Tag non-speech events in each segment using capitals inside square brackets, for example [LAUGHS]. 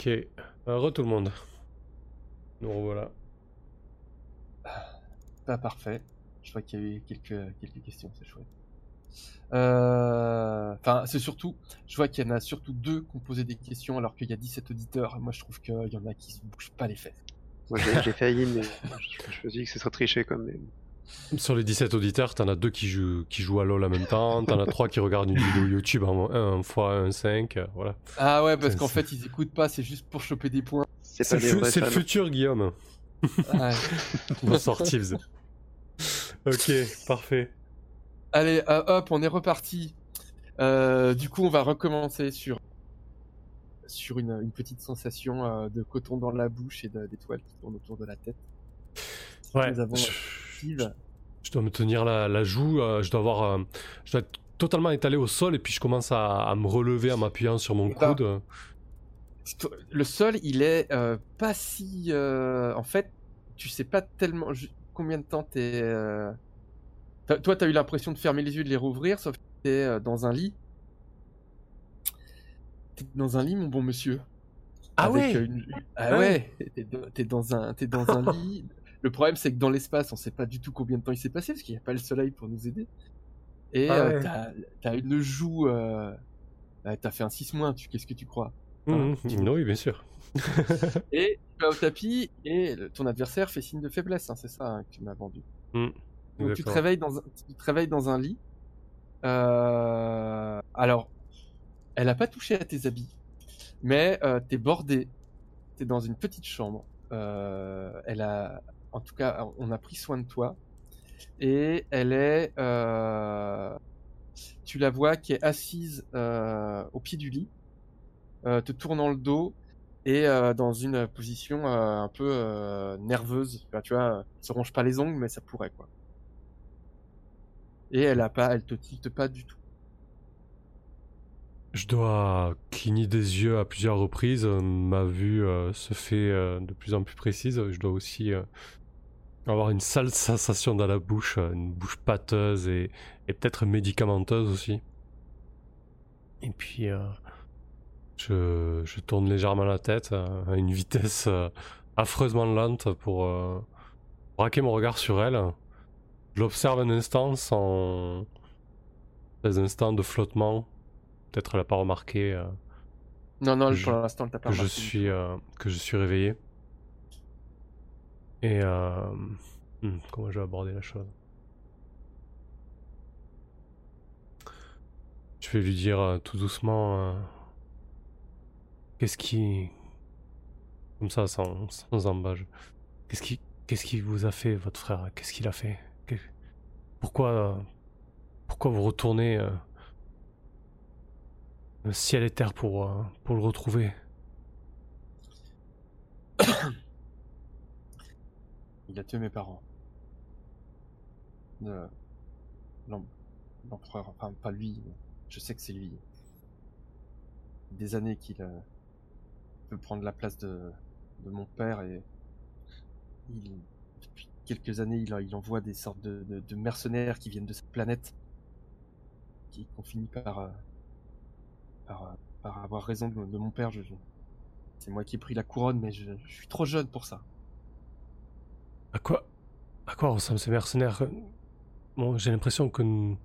Ok, euh, re tout le monde. Nous revoilà. Pas parfait. Je vois qu'il y a eu quelques, quelques questions, c'est chouette. Euh, Enfin, c'est surtout, je vois qu'il y en a surtout deux qui ont posé des questions alors qu'il y a 17 auditeurs. Moi, je trouve qu'il y en a qui se bougent pas les fesses. Moi j'ai failli, mais [LAUGHS] je, je me dis que ce serait triché comme. mais- Sur les 17 auditeurs, t'en as deux qui jouent, qui jouent à LoL en même temps, t'en as trois qui regardent une vidéo YouTube en 1 fois 1, 5, voilà. Ah ouais, parce qu'en fait, ils écoutent pas, c'est juste pour choper des points. C'est le, fu- futur, Guillaume. Ouais. [LAUGHS] Bonsoir, Tibbs. Ok, parfait. Allez, euh, hop, on est reparti. Euh, du coup, on va recommencer sur sur une, une petite sensation euh, de coton dans la bouche et d'étoiles qui tournent autour de la tête. Ouais, Nous avons je, Je dois me tenir la, la joue, euh, je dois avoir... euh, je dois être totalement étalé au sol et puis je commence à, à me relever en m'appuyant sur mon ben, coude. Le sol, il est euh, pas si. euh, en fait, tu sais pas tellement combien de temps t'es. Euh... Toi, t'as eu l'impression de fermer les yeux, de les rouvrir, sauf que t'es euh, dans un lit. T'es dans un lit, mon bon monsieur. Ah Avec, ouais une- Ah Ah ouais, t'es dans un, t'es dans un [LAUGHS] lit. Le problème, c'est que dans l'espace, on sait pas du tout combien de temps il s'est passé parce qu'il n'y a pas le soleil pour nous aider. Et Ah euh, ouais. t'as, une joue. Euh... euh, T'as fait un 6 moins. Tu... Qu'est-ce que tu crois? Mhm, Voilà. Oui, bien sûr. [LAUGHS] Et tu vas au tapis et ton adversaire fait signe de faiblesse. hein, c'est ça hein, que tu m'as vendu. Donc tu te réveilles dans un, tu te réveilles dans un lit. Euh, Alors, elle a pas touché à tes habits, mais euh, t'es bordé. T'es dans une petite chambre. Euh, elle a, en tout cas, on a pris soin de toi. Et elle est, euh, tu la vois qui est assise euh, au pied du lit, euh, te tournant le dos et dans une position un peu nerveuse. Tu vois, elle se ronge pas les ongles, mais ça pourrait quoi. Et elle a pas, elle te tilte pas du tout. Je dois cligner des yeux à plusieurs reprises. Ma vue se fait de plus en plus précise. Je dois aussi avoir une sale sensation dans la bouche, euh, une bouche pâteuse et, et peut-être médicamenteuse aussi. Et puis, euh, je, je tourne légèrement la tête euh, à une vitesse euh, affreusement lente pour euh, braquer mon regard sur elle. Je l'observe un instant sans des instants de flottement. Peut-être elle n'a pas remarqué Non, non, Je- pour l'instant, elle t'a pas que je remarqué. suis que je suis réveillé. Et euh, hmm, comment je vais aborder la chose? Je vais lui dire euh, tout doucement euh, qu'est-ce qui comme ça sans sans embâche. Qu'est-ce qui qu'est-ce qui vous a fait votre frère? Qu'est-ce qu'il a fait? Pourquoi euh, pourquoi vous retournez euh, le ciel et terre pour euh, pour le retrouver? [COUGHS] [COUGHS] Il a tué mes parents. L'em- L'empereur, enfin pas lui, je sais que c'est lui. Des années qu'il euh, veut prendre la place de, mon père et il, depuis quelques années il, envoie des sortes de, mercenaires qui viennent de cette planète qui ont fini par, euh, par, euh, par avoir raison de, mon père. Je- C'est moi qui ai pris la couronne mais je suis trop jeune pour ça. À quoi À quoi ressemblent ces mercenaires Bon, j'ai l'impression que nous...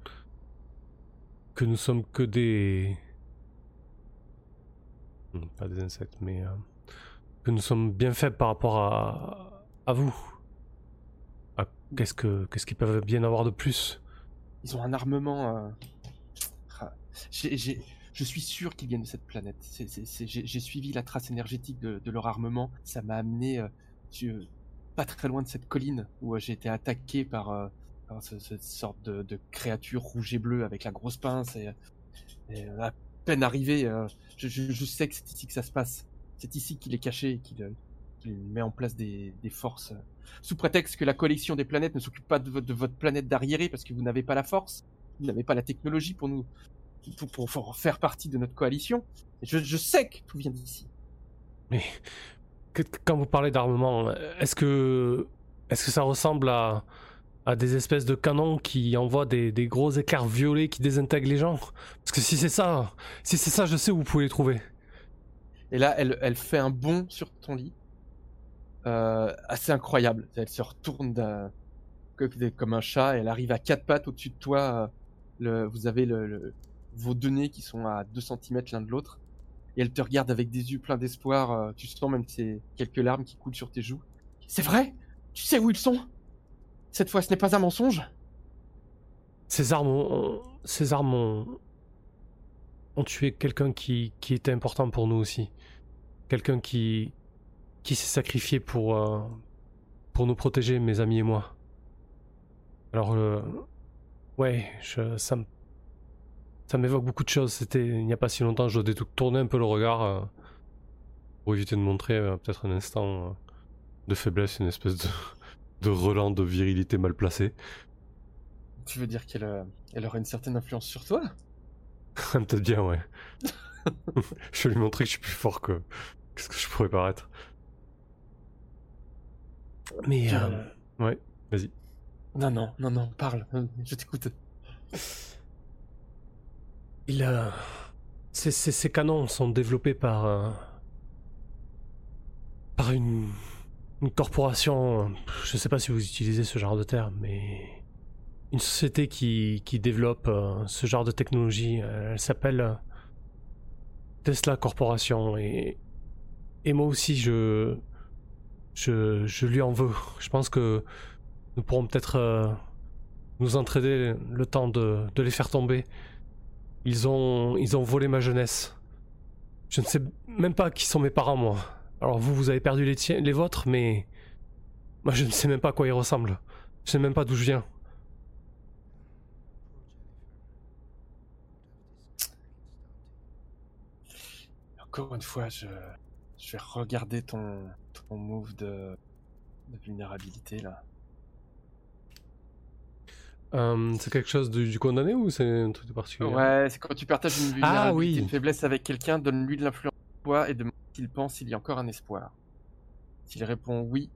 que nous sommes que des pas des insectes, mais euh, que nous sommes bien faibles par rapport à à vous. Qu'est-ce que qu'est-ce qu'ils peuvent bien avoir de plus? Ils ont un armement. euh, ah, je suis sûr qu'ils viennent de cette planète. J'ai suivi la trace énergétique de, leur armement. Ça m'a amené euh, pas très loin de cette colline où euh, j'ai été attaqué par, euh, cette sorte de, créature rouge et bleue avec la grosse pince. Et, euh, à peine arrivé, je, sais que c'est ici que ça se passe. C'est ici qu'il est caché qu'il met en place des, forces. Sous prétexte que la collection des planètes ne s'occupe pas de, votre- planète d'arriéré parce que vous n'avez pas la force, vous n'avez pas la technologie pour nous pour, faire partie de notre coalition. Je, sais que tout vient d'ici. Mais quand vous parlez d'armement, est-ce que est-ce que ça ressemble à des espèces de canons qui envoient des, gros éclairs violets qui désintègrent les gens? Parce que si c'est ça, si c'est ça, je sais où vous pouvez les trouver. Et là, elle, fait un bond sur ton lit. Euh, assez incroyable. Elle se retourne comme un chat. Elle arrive à quatre pattes au-dessus de toi. euh, Le, vous avez le, le- vos deux nez qui sont à 2 cm l'un de l'autre. Et elle te regarde avec des yeux pleins d'espoir. euh, Tu sens même ces quelques larmes qui coulent sur tes joues. C'est vrai? Tu sais où ils sont? Cette fois, ce n'est pas un mensonge? Ces armes ont, ces armes ont, ont tué quelqu'un qui, qui était important pour nous aussi. Quelqu'un qui, qui s'est sacrifié pour, euh, pour nous protéger, mes amis et moi. Alors, euh, ouais, je, ça me- ça m'évoque beaucoup de choses. C'était il n'y a pas si longtemps, je dois tourner un peu le regard euh, pour éviter de montrer euh, peut-être un instant euh, de faiblesse, une espèce de, de relent de virilité mal placé. Tu veux dire qu'elle elle aurait une certaine influence sur toi? [LAUGHS] Peut-être bien, ouais. [LAUGHS] je vais lui montrer que je suis plus fort que, que ce que je pourrais paraître. Mais, ouais, vas-y. Non, non, non, non, parle. Je t'écoute. Il, ces, ces- canons sont développés par, euh, par une, une corporation. Je sais pas si vous utilisez ce genre de terme, mais une société qui, qui développe euh, ce genre de technologie. euh, elle s'appelle Tesla Corporation et, et moi aussi je, je, je lui en veux. Je pense que nous pourrons peut-être nous entraider le temps de, de les faire tomber. Ils ont, ils ont volé ma jeunesse. Je ne sais même pas qui sont mes parents, moi. Alors vous, vous avez perdu les tiens, les vôtres, mais moi je ne sais même pas à quoi ils ressemblent. Je sais même pas d'où je viens. Encore une fois, je, je vais regarder ton, ton move de, de vulnérabilité là. Euh, c'est quelque chose du, du condamné ou c'est un truc de particulier? Ouais, c'est quand tu partages une vulnérabilité, Ah oui. une faiblesse avec quelqu'un, donne-lui de l'influence toi et demande s'il pense s'il y a encore un espoir. S'il répond oui,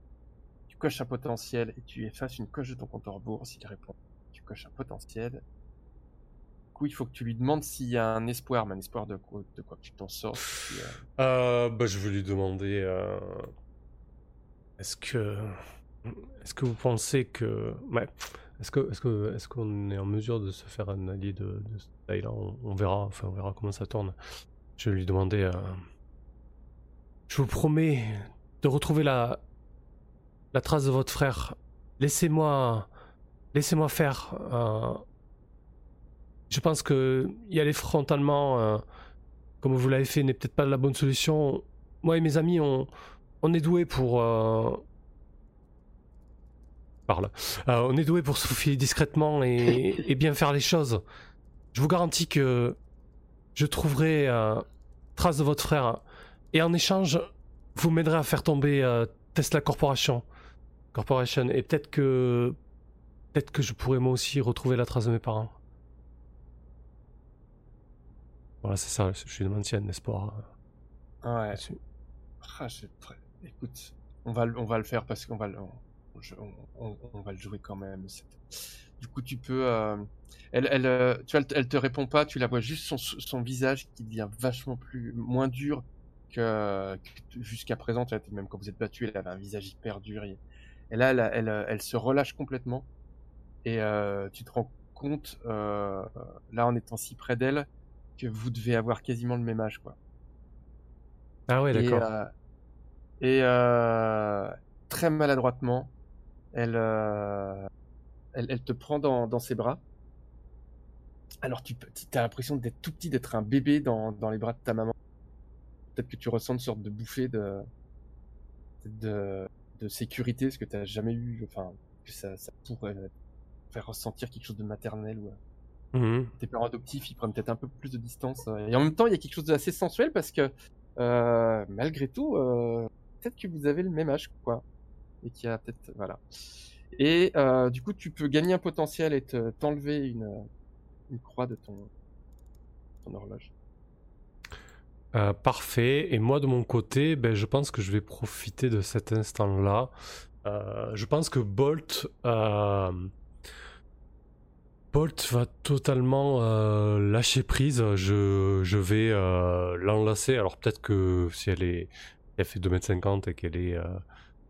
tu coches un potentiel et tu effaces une coche de ton compte à rebours. S'il répond tu coches un potentiel. Du coup, il faut que tu lui demandes s'il y a un espoir, mais un espoir de quoi, de quoi que tu t'en sors. si, euh, Euh, bah, je vais lui demander. Est-ce que, est-ce que vous pensez que, ouais, est-ce qu'on est en mesure de se faire un allié de, cette taille-là? On, verra. Enfin, on verra comment ça tourne. Je vais lui demander. euh, Je vous promets de retrouver la, trace de votre frère. Laissez-moi, laissez-moi faire. euh, Je pense que y aller frontalement. euh, comme vous l'avez fait, n'est peut-être pas la bonne solution. Moi et mes amis, on, on est doués pour. Euh. Euh, on est doués pour se faufiler discrètement et, [LAUGHS] et bien faire les choses. Je vous garantis que je trouverai euh, trace de votre frère. Et en échange, vous m'aiderez à faire tomber euh, Tesla Corporation. Corporation. Et peut-être que. Peut-être que je pourrais moi aussi retrouver la trace de mes parents. Voilà, c'est ça. Je y a un espoir euh, Ouais. Ah, Écoute, on va, le- on va le faire parce qu'on va, le- on, je- on- va le jouer quand même. Du coup, tu peux. euh, Elle, elle, euh, tu vois, elle, te- elle te répond pas. Tu la vois juste son, son visage qui devient vachement plus, moins dur que, que jusqu'à présent. Même quand vous êtes battu, elle avait un visage hyper dur. Et, et là, elle, elle, elle se relâche complètement. Et euh, tu te rends compte, euh, là, en étant si près d'elle, que vous devez avoir quasiment le même âge, quoi. Ah ouais, d'accord. euh, et euh, très maladroitement, elle, euh, elle, elle te prend dans, dans ses bras. Alors tu peux- as l'impression d'être tout petit, d'être un bébé dans, dans les bras de ta maman. Peut-être que tu ressens une sorte de bouffée de, de, de sécurité, parce que tu n'as jamais eu, enfin, que ça, ça pourrait faire ressentir quelque chose de maternel ou Mhm. tes parents adoptifs, ils prennent peut-être un peu plus de distance. euh, Et en même temps, il y a quelque chose d'assez sensuel parce que, euh, malgré tout, euh, peut-être que vous avez le même âge, quoi. Et qu'il y a peut-être, voilà. Et euh, du coup, tu peux gagner un potentiel et te- t'enlever une, une croix de ton, horloge. Euh, parfait. Et moi, de mon côté, ben, je pense que je vais profiter de cet instant-là. Euh, je pense que Bolt, euh, Bolt va totalement euh, lâcher prise. Je, je vais euh, l'enlacer. Alors peut-être que si elle est, elle fait 2m50 et qu'elle est,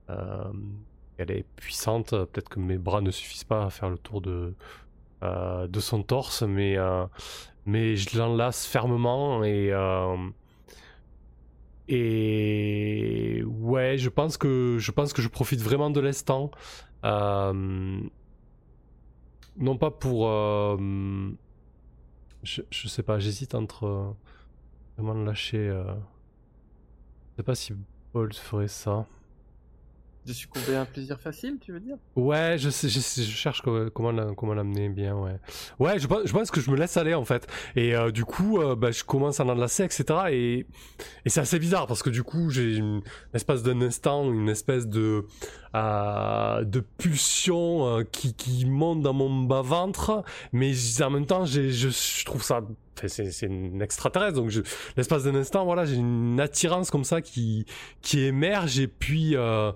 euh, elle est puissante, peut-être que mes bras ne suffisent pas à faire le tour de, euh, son torse, mais, euh, je l'enlace fermement et et ouais, je pense que je pense que je profite vraiment de l'instant. Non pas pour je, je sais pas, j'hésite entre vraiment lâcher. Je sais pas si Bolt ferait ça. De succomber à un plaisir facile, tu veux dire? Ouais, je, cherche co- comment la- comment l'amener bien, ouais. Ouais, je pense, que je me laisse aller en fait. Et euh, du coup, euh, bah, je commence à l'enlacer, etc. Et, c'est assez bizarre parce que du coup, j'ai une espèce d'un instant, une espèce de, euh, de pulsion qui, monte dans mon bas-ventre. Mais en même temps, je trouve ça. C'est, une extraterrestre, donc l'espace d'un instant, voilà, j'ai une attirance comme ça qui, qui émerge et puis. euh,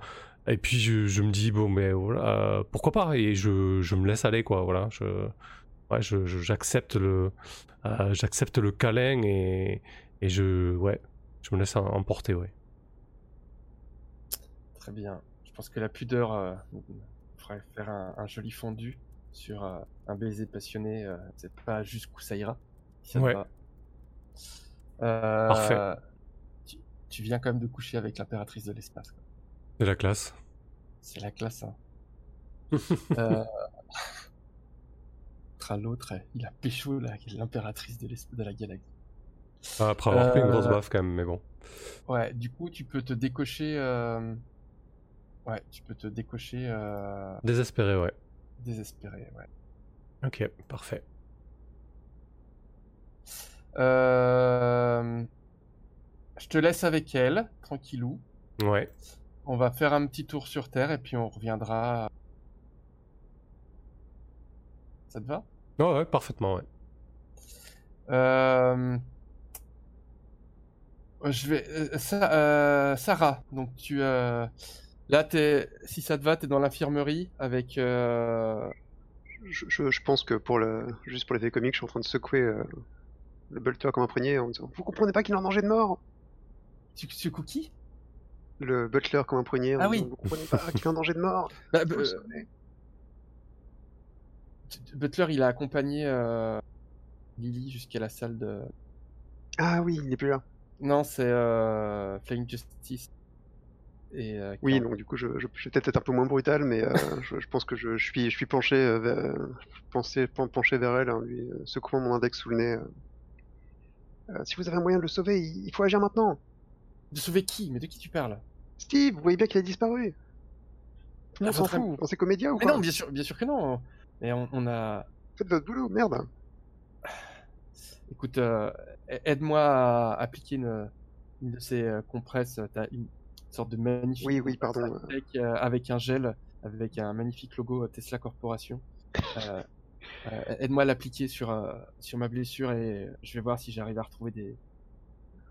et puis je, me dis bon mais voilà pourquoi pas et je, je me laisse aller quoi voilà j'accepte le euh, j'accepte le câlin et et je ouais je me laisse em- emporter ouais Très bien. Je pense que la pudeur euh, faire un, joli fondu sur euh, un baiser passionné. C'est pas jusqu'où ça ira. Ça Ouais. va. Euh, Parfait. Tu, tu viens quand même de coucher avec l'impératrice de l'espace. quoi. c'est la classe C'est la classe. Hein. [LAUGHS] euh... L'autre, il a pécho l'impératrice de, l'espace- de la galaxie. après avoir pris une grosse Euh, baffe quand même mais bon Ouais, du coup, tu peux te décocher. euh, Ouais, tu peux te décocher euh... désespéré ouais désespéré. Ouais. ok parfait Euh, Je te laisse avec elle, tranquillou. ouais On va faire un petit tour sur Terre et puis on reviendra. Ça te va? Ouais, ouais parfaitement ouais Euh, Je vais. euh, Sa- euh, Sarah, donc tu. euh, Là, si ça te va, t'es dans l'infirmerie avec. euh, Je, je- je pense que pour le, juste pour l'effet comique, je suis en train de secouer euh, le bolter comme un prunier en disant Vous comprenez pas qu'il est en danger de mort Tu, tu cookie Le butler comme un en Ah disant oui. Vous comprenez pas qu'il est en danger de mort [LAUGHS] Bah, Faut le euh. Butler, il a accompagné euh, Lily jusqu'à la salle de. Ah oui, il n'est plus là. Non, c'est euh, Flying Justice. Et, euh, Oui, donc du coup, je, je, je vais peut-être être un peu moins brutal, mais euh, [LAUGHS] je, je pense que je, suis, je suis penché, euh, vers, pen- penché vers elle, hein, lui euh, secouant mon index sous le nez. Euh. Si vous avez un moyen de le sauver, il, il faut agir maintenant. De sauver qui? Mais de qui tu parles? Steve, vous voyez bien qu'il a disparu. Tout le monde Ah, s'en votre fout. Vous pensez comédien ou Mais quoi? non, bien sûr, bien sûr que non. Mais on, on a. Faites votre boulot, merde. Écoute, euh, aide-moi à appliquer une, une de ces euh, compresses. T'as une sorte de magnifique. Oui, oui, pardon. euh, avec un gel, avec un magnifique logo Tesla Corporation. Euh, aide-moi à l'appliquer sur, euh, sur ma blessure et je vais voir si j'arrive à retrouver des.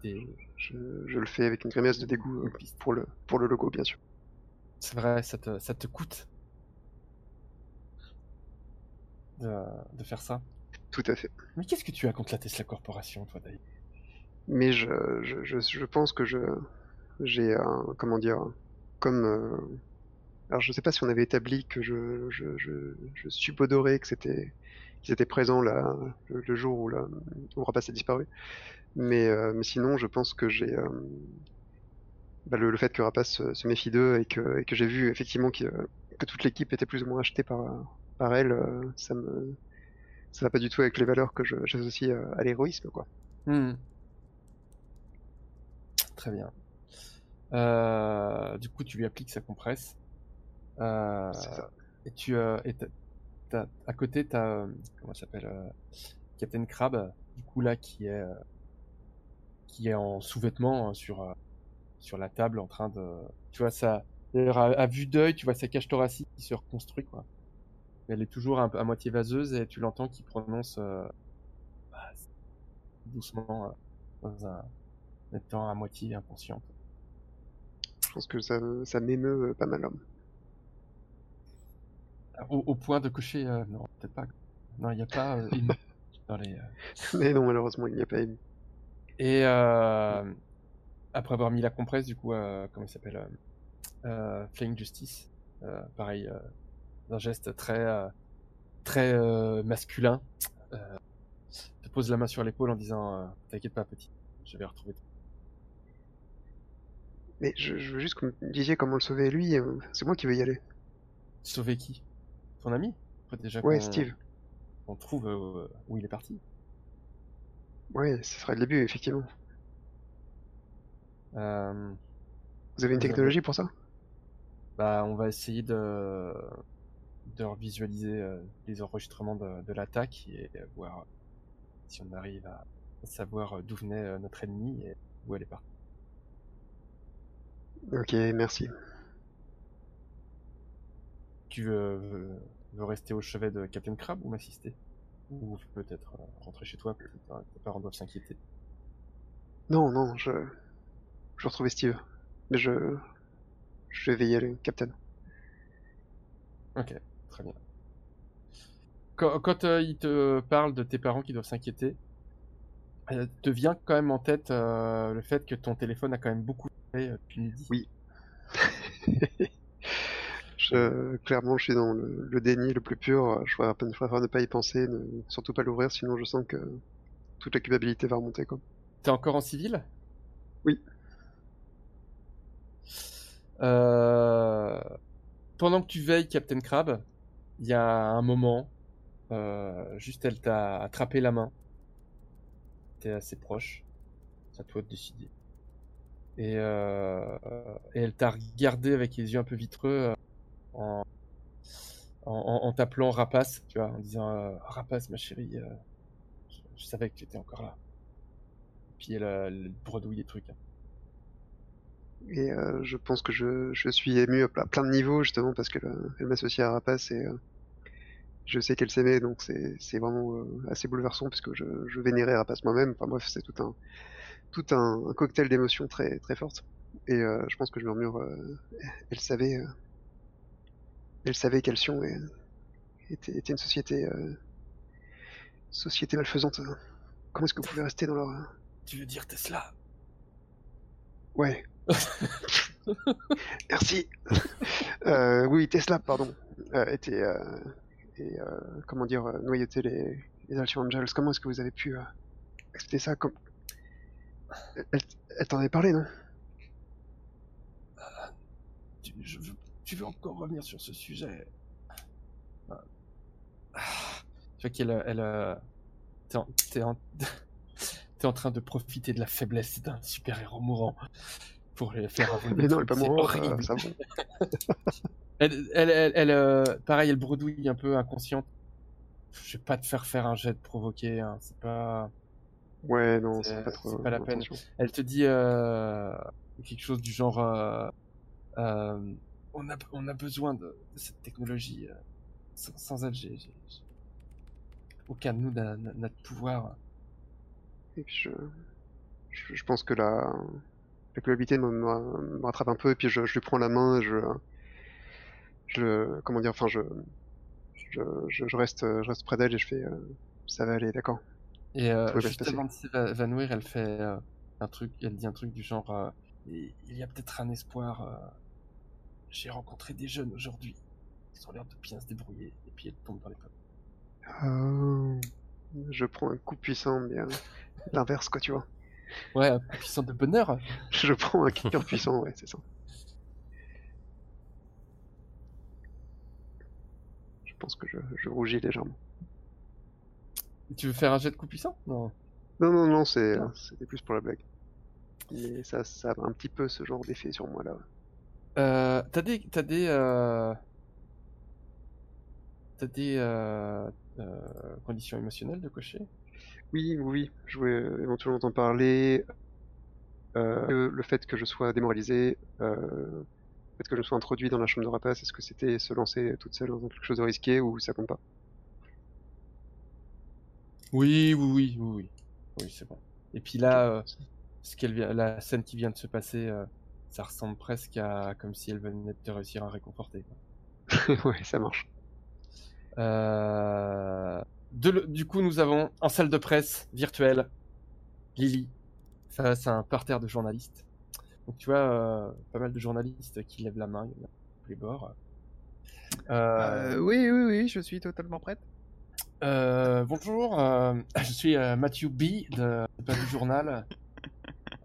des... Je, je le fais avec une grimace de dégoût euh, pour le, pour le logo, bien sûr. C'est vrai, ça te, ça te coûte de, de faire ça. Tout à fait. Mais qu'est-ce que tu as contre la Tesla Corporation, toi, d'ailleurs Mais je, je, je, pense que je j'ai un comment dire comme alors je sais pas si on avait établi que je je, subodorais que c'était qu'ils étaient présents là le, jour où la où Rapace a disparu mais euh, mais sinon je pense que j'ai euh, bah, le, fait que Rapace se, méfie d'eux et que que j'ai vu effectivement que que toute l'équipe était plus ou moins achetée par par elle euh, ça me ça va pas du tout avec les valeurs que j'associe à, l'héroïsme quoi Hmm. Très bien. Du coup, tu lui appliques sa compresse. Euh, ça et tu euh, et t'as- t'as- à côté, tu as comment ça s'appelle euh, Captain Crab, du coup là qui est euh, qui est en sous-vêtements euh, sur euh, sur la table en train de tu vois ça à, à vue d'œil, tu vois sa cage thoracique qui se reconstruit quoi. Elle est toujours un peu à moitié vaseuse et tu l'entends qui prononce euh, bah, doucement euh, dans un étant à moitié inconsciente. je pense que ça ça m'émeut euh, pas mal Au, au point de cocher, euh, non, peut-être pas. Non, il n'y a pas euh, une [LAUGHS] dans les. euh, Mais non, malheureusement, il n'y a pas ému. Et euh, après avoir mis la compresse, du coup, comment il s'appelle Flying Justice, pareil, d'un geste très, très masculin, te pose la main sur l'épaule en disant T'inquiète pas, petit, je vais retrouver. Mais je, je veux juste que vous me disiez comment le sauver lui. C'est moi qui veux y aller. Sauver qui? Ton ami déjà Ouais, qu'on- Steve. qu'on trouve euh, où il est parti. Ouais, ce serait le début, effectivement. Euh, Vous avez une avez- technologie pour ça? Bah, on va essayer de, euh, les enregistrements de, de l'attaque et voir si on arrive à savoir euh, d'où venait euh, notre ennemi et où elle est partie. Ok, merci. Tu veux, rester au chevet de Captain Crab ou m'assister Ou peut-être euh, rentrer chez toi, peut-être tes parents doivent s'inquiéter. Non, non, je... Je retrouver Steve. Mais je... Je vais veiller le capitaine. Ok, très bien. Quand, quand euh, il te parle de tes parents qui doivent s'inquiéter, euh, te vient quand même en tête euh, le fait que ton téléphone a quand même beaucoup euh, depuis midi. Oui. [LAUGHS] Je... Clairement, je suis dans le, le déni le plus pur. Je préfère ne pas y penser, ne... surtout pas l'ouvrir, sinon je sens que toute la culpabilité va remonter, quoi. T'es encore en civil? Oui. Euh, Pendant que tu veilles, Captain Crab, il y a un moment, euh, juste elle t'a attrapé la main. T'es assez proche. C'est à toi de décider. Et, euh, et elle t'a regardé avec les yeux un peu vitreux euh, en, t'appelant Rapace, tu vois, en disant euh, Rapace, ma chérie, euh, je, savais que tu étais encore là. Puis elle, elle bredouille des trucs. hein. Et euh, je pense que je, suis ému à ple- plein de niveaux, justement, parce qu'elle elle m'associe à Rapace et je sais qu'elle s'aimait, donc c'est vraiment assez bouleversant, puisque je, vénérais Rapace moi-même. Enfin bref, c'est tout un, cocktail d'émotions très, très fortes. Et je pense que je murmure, elle savait, elle savait qu'Alcyon était, était une société, euh, société malfaisante. Comment est-ce que vous pouvez rester dans leur... euh, Tu veux dire Tesla? Ouais. [LAUGHS] Merci. Euh, oui, Tesla, pardon, euh, était et comment dire noyauter les les Alcyon Angels. Comment est-ce que vous avez pu accepter ça comme Elle, elle t'en avait parlé, non? Je veux, tu veux encore revenir sur ce sujet? Ah. Tu vois qu'elle... Elle, euh, [LAUGHS] t'es en, train de profiter de la faiblesse d'un super-héros mourant pour les faire avouer Mais non, elle pas horrible. euh, ça. [LAUGHS] Elle, elle, elle, euh, pareil, elle bredouille un peu inconsciente. Je vais pas te faire faire un jet de provoquer, hein, c'est pas... Ouais, non, C'est- pas trop. pas la peine. Elle te dit euh, quelque chose du genre euh, euh, on, a, on a besoin de, cette technologie. euh, sans, sans elle, j'ai, aucun de nous n'a de pouvoir. Et puis je, je, je pense que la, la culpabilité me, me- me rattrape un peu, et puis je, je lui prends la main, et je, je, comment dire, enfin je, je, je, reste, je reste près d'elle et je fais, euh, ça va aller, d'accord. Et euh, juste avant de s'évanouir, elle fait euh, un truc, elle dit un truc du genre euh, il il y a peut-être un espoir. J'ai rencontré des jeunes aujourd'hui. Ils ont l'air de bien se débrouiller. Et puis elle tombe dans les pommes. Euh, je prends un coup puissant, mais euh, l'inverse, quoi, tu vois. Ouais, un coup puissant de bonheur. [LAUGHS] Je prends un cœur puissant, ouais, c'est ça. Je pense que je, je rougis légèrement. Tu veux faire un jet de coup puissant? Non. Non, non, Non. c'était plus pour la blague. Mais ça, ça a un petit peu ce genre d'effet sur moi là. Euh, t'as des, t'as des, euh, t'as des euh, conditions émotionnelles de cocher? Oui, oui, oui, je voulais éventuellement t'en parler. Le, fait que je sois démoralisé, le fait que je sois introduit dans la chambre de rapace, est-ce que c'était se lancer toute seule dans quelque chose de risqué ou ça compte pas? Oui, oui, oui, oui, oui, oui, c'est bon. Et puis là, euh, ce qu'elle vient, la scène qui vient de se passer, euh, ça ressemble presque à comme si elle venait de te réussir à réconforter. [LAUGHS] Ouais, ça marche. Euh, de- du coup, nous avons en salle de presse virtuelle Lily face à un parterre de journalistes. Donc tu vois, euh, pas mal de journalistes qui lèvent la main, il y en a tous les bords. Euh, Euh, oui, oui, oui, je suis totalement prête. euh, bonjour, euh, [LAUGHS] je suis euh, Matthew B de, de Pas du Journal. [LAUGHS]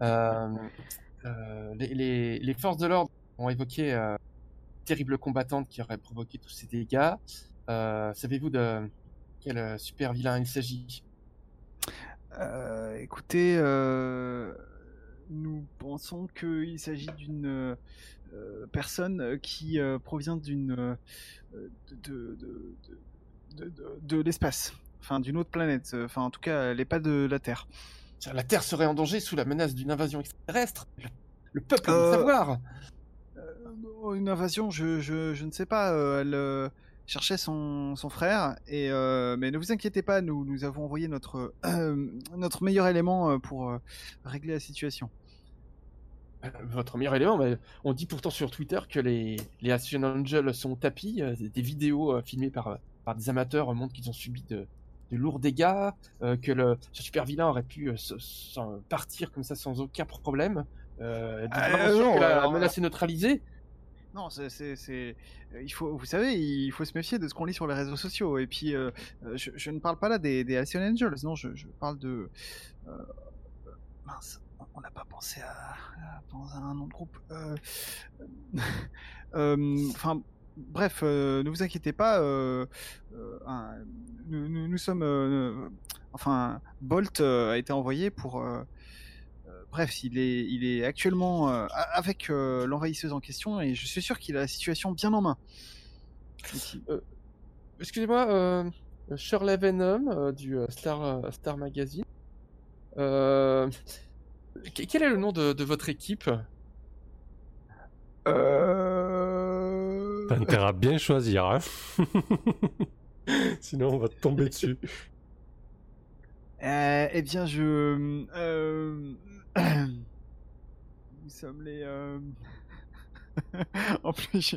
Euh, les, forces de l'ordre ont évoqué euh, terrible combattante qui aurait provoqué tous ces dégâts. Euh, Savez-vous de quel euh, super vilain il s'agit? Écoutez, nous pensons qu'il s'agit d'une personne qui provient d'une de- de l'espace, enfin d'une autre planète. Enfin, en tout cas, elle n'est pas de la Terre. La Terre serait en danger sous la menace d'une invasion extraterrestre. Le, le peuple doit Euh, savoir. Euh, une invasion, je, je, je ne sais pas. euh, elle cherchait son, son frère, et euh, mais ne vous inquiétez pas, nous, nous avons envoyé notre, euh, notre meilleur élément pour euh, régler la situation. Votre meilleur élément, on dit pourtant sur Twitter que les, les Angels sont tapis. Des vidéos filmées par, par des amateurs montrent qu'ils ont subi de, de lourds dégâts, euh, que le, ce super vilain aurait pu euh, s'en partir comme ça sans aucun problème. Euh, êtes-vous Euh, non, que la alors, menace est neutralisée Non, c'est, il faut, vous savez, il faut se méfier de ce qu'on lit sur les réseaux sociaux. Et puis, euh, je, je ne parle pas là des, des Alcyon Angels, non, je, je parle de. euh, mince, on n'a pas pensé à, à un nom de groupe. [LAUGHS] Enfin. Bref, euh, ne vous inquiétez pas. euh, euh, un- nous, nous- nous sommes, euh, enfin, Bolt euh, a été envoyé pour. euh, euh, bref, il est, il est actuellement euh, avec euh, l'envahisseuse en question et je suis sûr qu'il a la situation bien en main. Excusez-moi, euh, Shirley Venom euh, du euh, Star, euh, Star Magazine. Euh, que- quel est le nom de, de votre équipe? Euh... Intérêt à bien choisir, hein [LAUGHS] Sinon, on va te tomber dessus. Euh, eh bien, je. euh, [CLEARS THROAT] Nous sommes les. euh, [LAUGHS] en plus, je...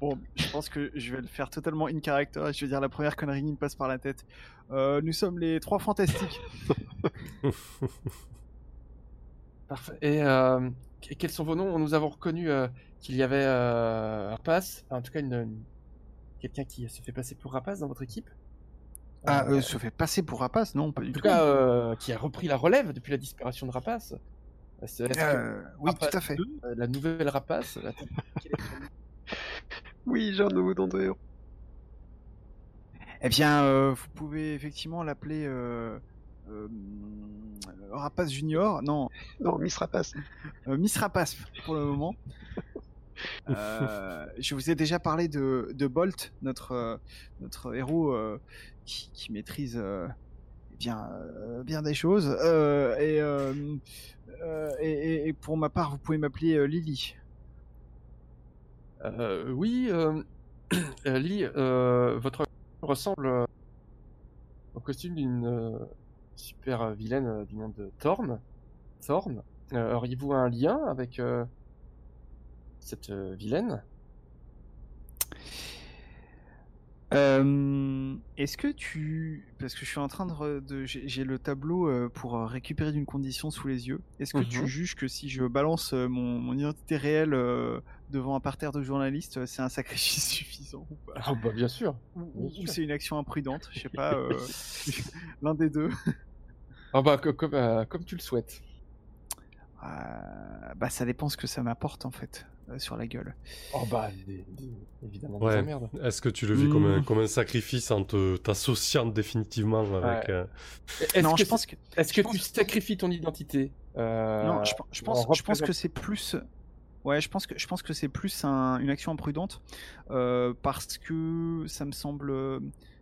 bon, je pense que je vais le faire totalement in character et je vais dire la première connerie qui me passe par la tête. Euh, nous sommes les trois fantastiques. [LAUGHS] Parfait. Et euh, quels sont vos noms? Nous avons reconnu euh, qu'il y avait euh, Rapace, enfin, en tout cas une, une- quelqu'un qui se fait passer pour Rapace dans votre équipe. Ah, Euh, euh, se fait passer pour rapace? Non, pas du en tout tout. cas, euh, qui a repris la relève depuis la disparition de Rapace. Est-ce est-ce que oui, Rapace tout à fait. 2, la nouvelle Rapace, la- quel est son nom Oui. Eh bien, vous pouvez effectivement l'appeler Rapace Junior. Non, Non, Miss Rapace. Euh, Miss Rapace pour le moment. [LAUGHS] Euh, je vous ai déjà parlé de, de Bolt, notre, euh, notre héros euh, qui, qui maîtrise euh, bien, euh, bien des choses. Euh, et, euh, euh, et, et- pour ma part, vous pouvez m'appeler euh, Lily. Euh, oui, euh, euh, [CLEARS THROAT] Lily, euh, votre ressemble euh, au costume d'une euh, super euh, vilaine euh, du nom de Thorn. Thorn. Euh, Auriez-vous un lien avec cette vilaine? Euh, Est-ce que tu... Parce que je suis en train de... J'ai le tableau pour récupérer d'une condition sous les yeux. Est-ce que tu Mhm. juges que si je balance mon, mon identité réelle devant un parterre de journalistes, euh, c'est un sacrifice [LAUGHS] suffisant ou pas? Ah bah bien sûr. Ou, bien ou sûr. c'est une action imprudente Je sais pas. [LAUGHS] euh, [LAUGHS] L'un des deux. Ah bah comme, euh, comme tu le souhaites. Euh, bah ça dépend ce que ça m'apporte en fait euh, sur la gueule. Oh bah des- des- évidemment Ouais. Est-ce que tu le vis comme, un, Hmm. comme un sacrifice en te- t'associant définitivement avec... Ouais. euh, Est-ce non, que, je pense que est-ce que tu sacrifies ton identité euh, Non, je, je pense, en je pense que c'est plus. Ouais, je pense que je pense que c'est plus un- une action imprudente euh, parce que ça me semble euh,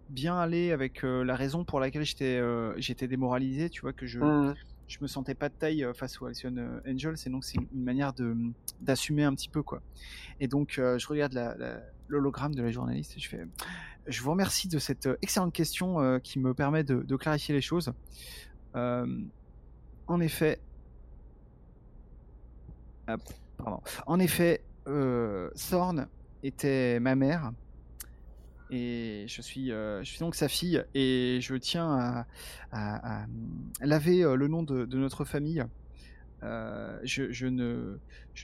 bien aller avec euh, la raison pour laquelle j'étais euh, j'étais démoralisé. Tu vois que je Hmm. je me sentais pas de taille face aux Alcyon euh, Angels et donc c'est une, manière de d'assumer un petit peu quoi. Et donc je regarde la- la- l'hologramme de la journaliste et je fais je vous remercie de cette excellente question qui me permet de, de clarifier les choses. En effet, Hop, En effet, euh, Thorn était ma mère et je suis, euh, je suis donc sa fille et je tiens à, laver euh, le nom de, notre famille. Euh, je, ne,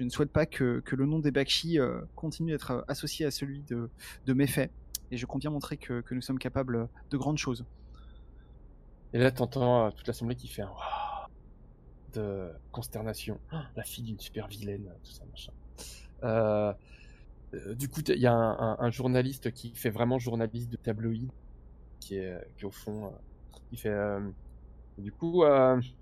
souhaite pas que, le nom des Bakshi continue d'être associé à celui de, de mes faits. Et je compte bien montrer que, que nous sommes capables de grandes choses. Et là, t'entends toute l'assemblée qui fait un de consternation. Ah, la fille d'une super vilaine, tout ça, machin. Euh, euh, du coup, il y a un, un- un journaliste qui fait vraiment journaliste de tabloïd, qui est, qui au fond, euh, qui fait. du coup,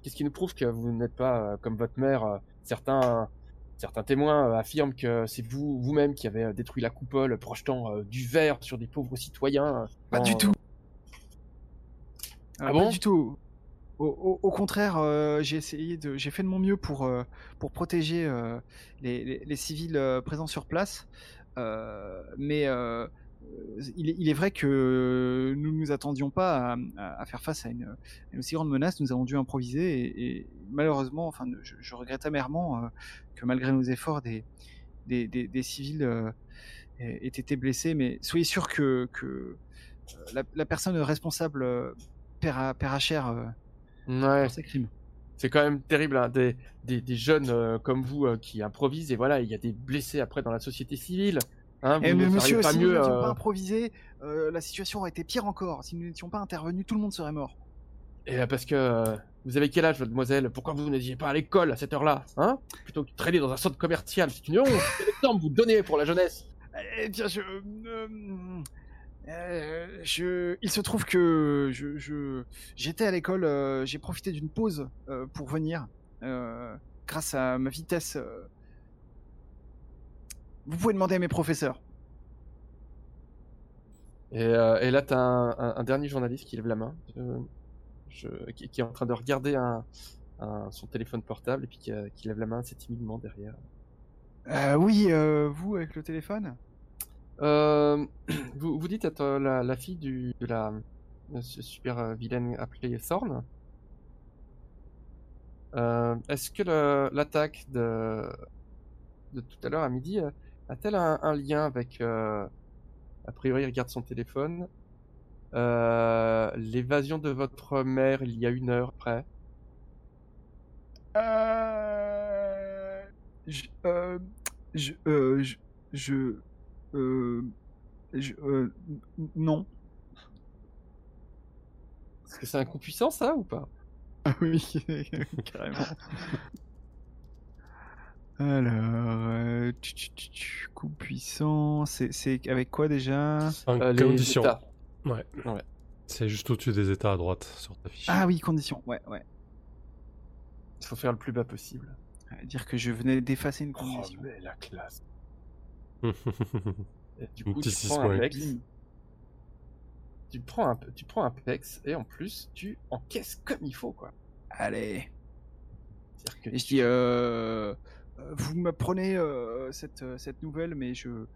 qu'est-ce qui nous prouve que vous n'êtes pas comme votre mère Certains, certains témoins affirment que c'est vous, vous-même qui avez détruit la coupole, projetant du verre sur des pauvres citoyens. Pas en- du tout. Ah Euh, bon? Pas du tout. Au, contraire, euh, j'ai essayé de, j'ai fait de mon mieux pour euh, pour protéger euh, les, les- civils présents sur place. Mais il, est, vrai que nous ne nous attendions pas à, faire face à une, aussi grande menace. Nous avons dû improviser et, malheureusement, enfin, je, regrette amèrement que malgré nos efforts, des des, des- civils aient été blessés. Mais soyez sûr que, que la, la personne responsable paiera cher euh, Ouais. ces crimes. C'est quand même terrible, hein, des, des, des jeunes euh, comme vous euh, qui improvisent et voilà, il y a des blessés après dans la société civile. Hein, Eh, vous mais ne monsieur, feriez pas si nous n'étions euh, pas improvisés, euh, la situation aurait été pire encore. Si nous n'étions pas intervenus, tout le monde serait mort. et, euh, parce que euh, vous avez quel âge, mademoiselle Pourquoi vous n'étiez pas à l'école à cette heure-là hein? Plutôt que de traîner dans un centre commercial, c'est une honte. Quel exemple vous donnez pour la jeunesse? Eh bien, je, euh, je, il se trouve que je, je- j'étais à l'école. euh, j'ai profité d'une pause euh, pour venir, grâce à ma vitesse. Vous pouvez demander à mes professeurs. Et, et là, t'as un, un, un dernier journaliste qui lève la main, qui, qui est en train de regarder un, son téléphone portable et puis qui, qui lève la main assez timidement derrière. Oui, vous avec le téléphone? Euh, [CLEARS THROAT] vous, dites être euh, la, fille du, de la de super euh, vilaine appelée Thorn. Euh, Est-ce que l'attaque de, de tout à l'heure à midi a-t-elle un, lien avec, a priori, il regarde son téléphone, l'évasion de votre mère il y a une heure après Euh, je, euh, je, euh, je, je, je- euh, non. Est-ce que c'est un coup puissant ça ou pas? Ah [LAUGHS] oui, [LAUGHS] carrément. Alors, euh, tu- tu- tu- tu, coup puissant, c'est avec quoi déjà? Euh, les condition. états. Ouais. Ouais. C'est juste au-dessus des états à droite sur ta fiche. Ah oui, condition, ouais, ouais. Il faut faire le plus bas possible. Euh, Dire que je venais d'effacer une Oh, condition. mais la classe. Et du coup, petit tu prends un pex. Tu prends un, tu prends un pex et en plus, tu encaisses comme il faut, quoi. Allez. Que Et je dis, euh, euh, vous m'apprenez euh, cette, euh, cette nouvelle, mais je,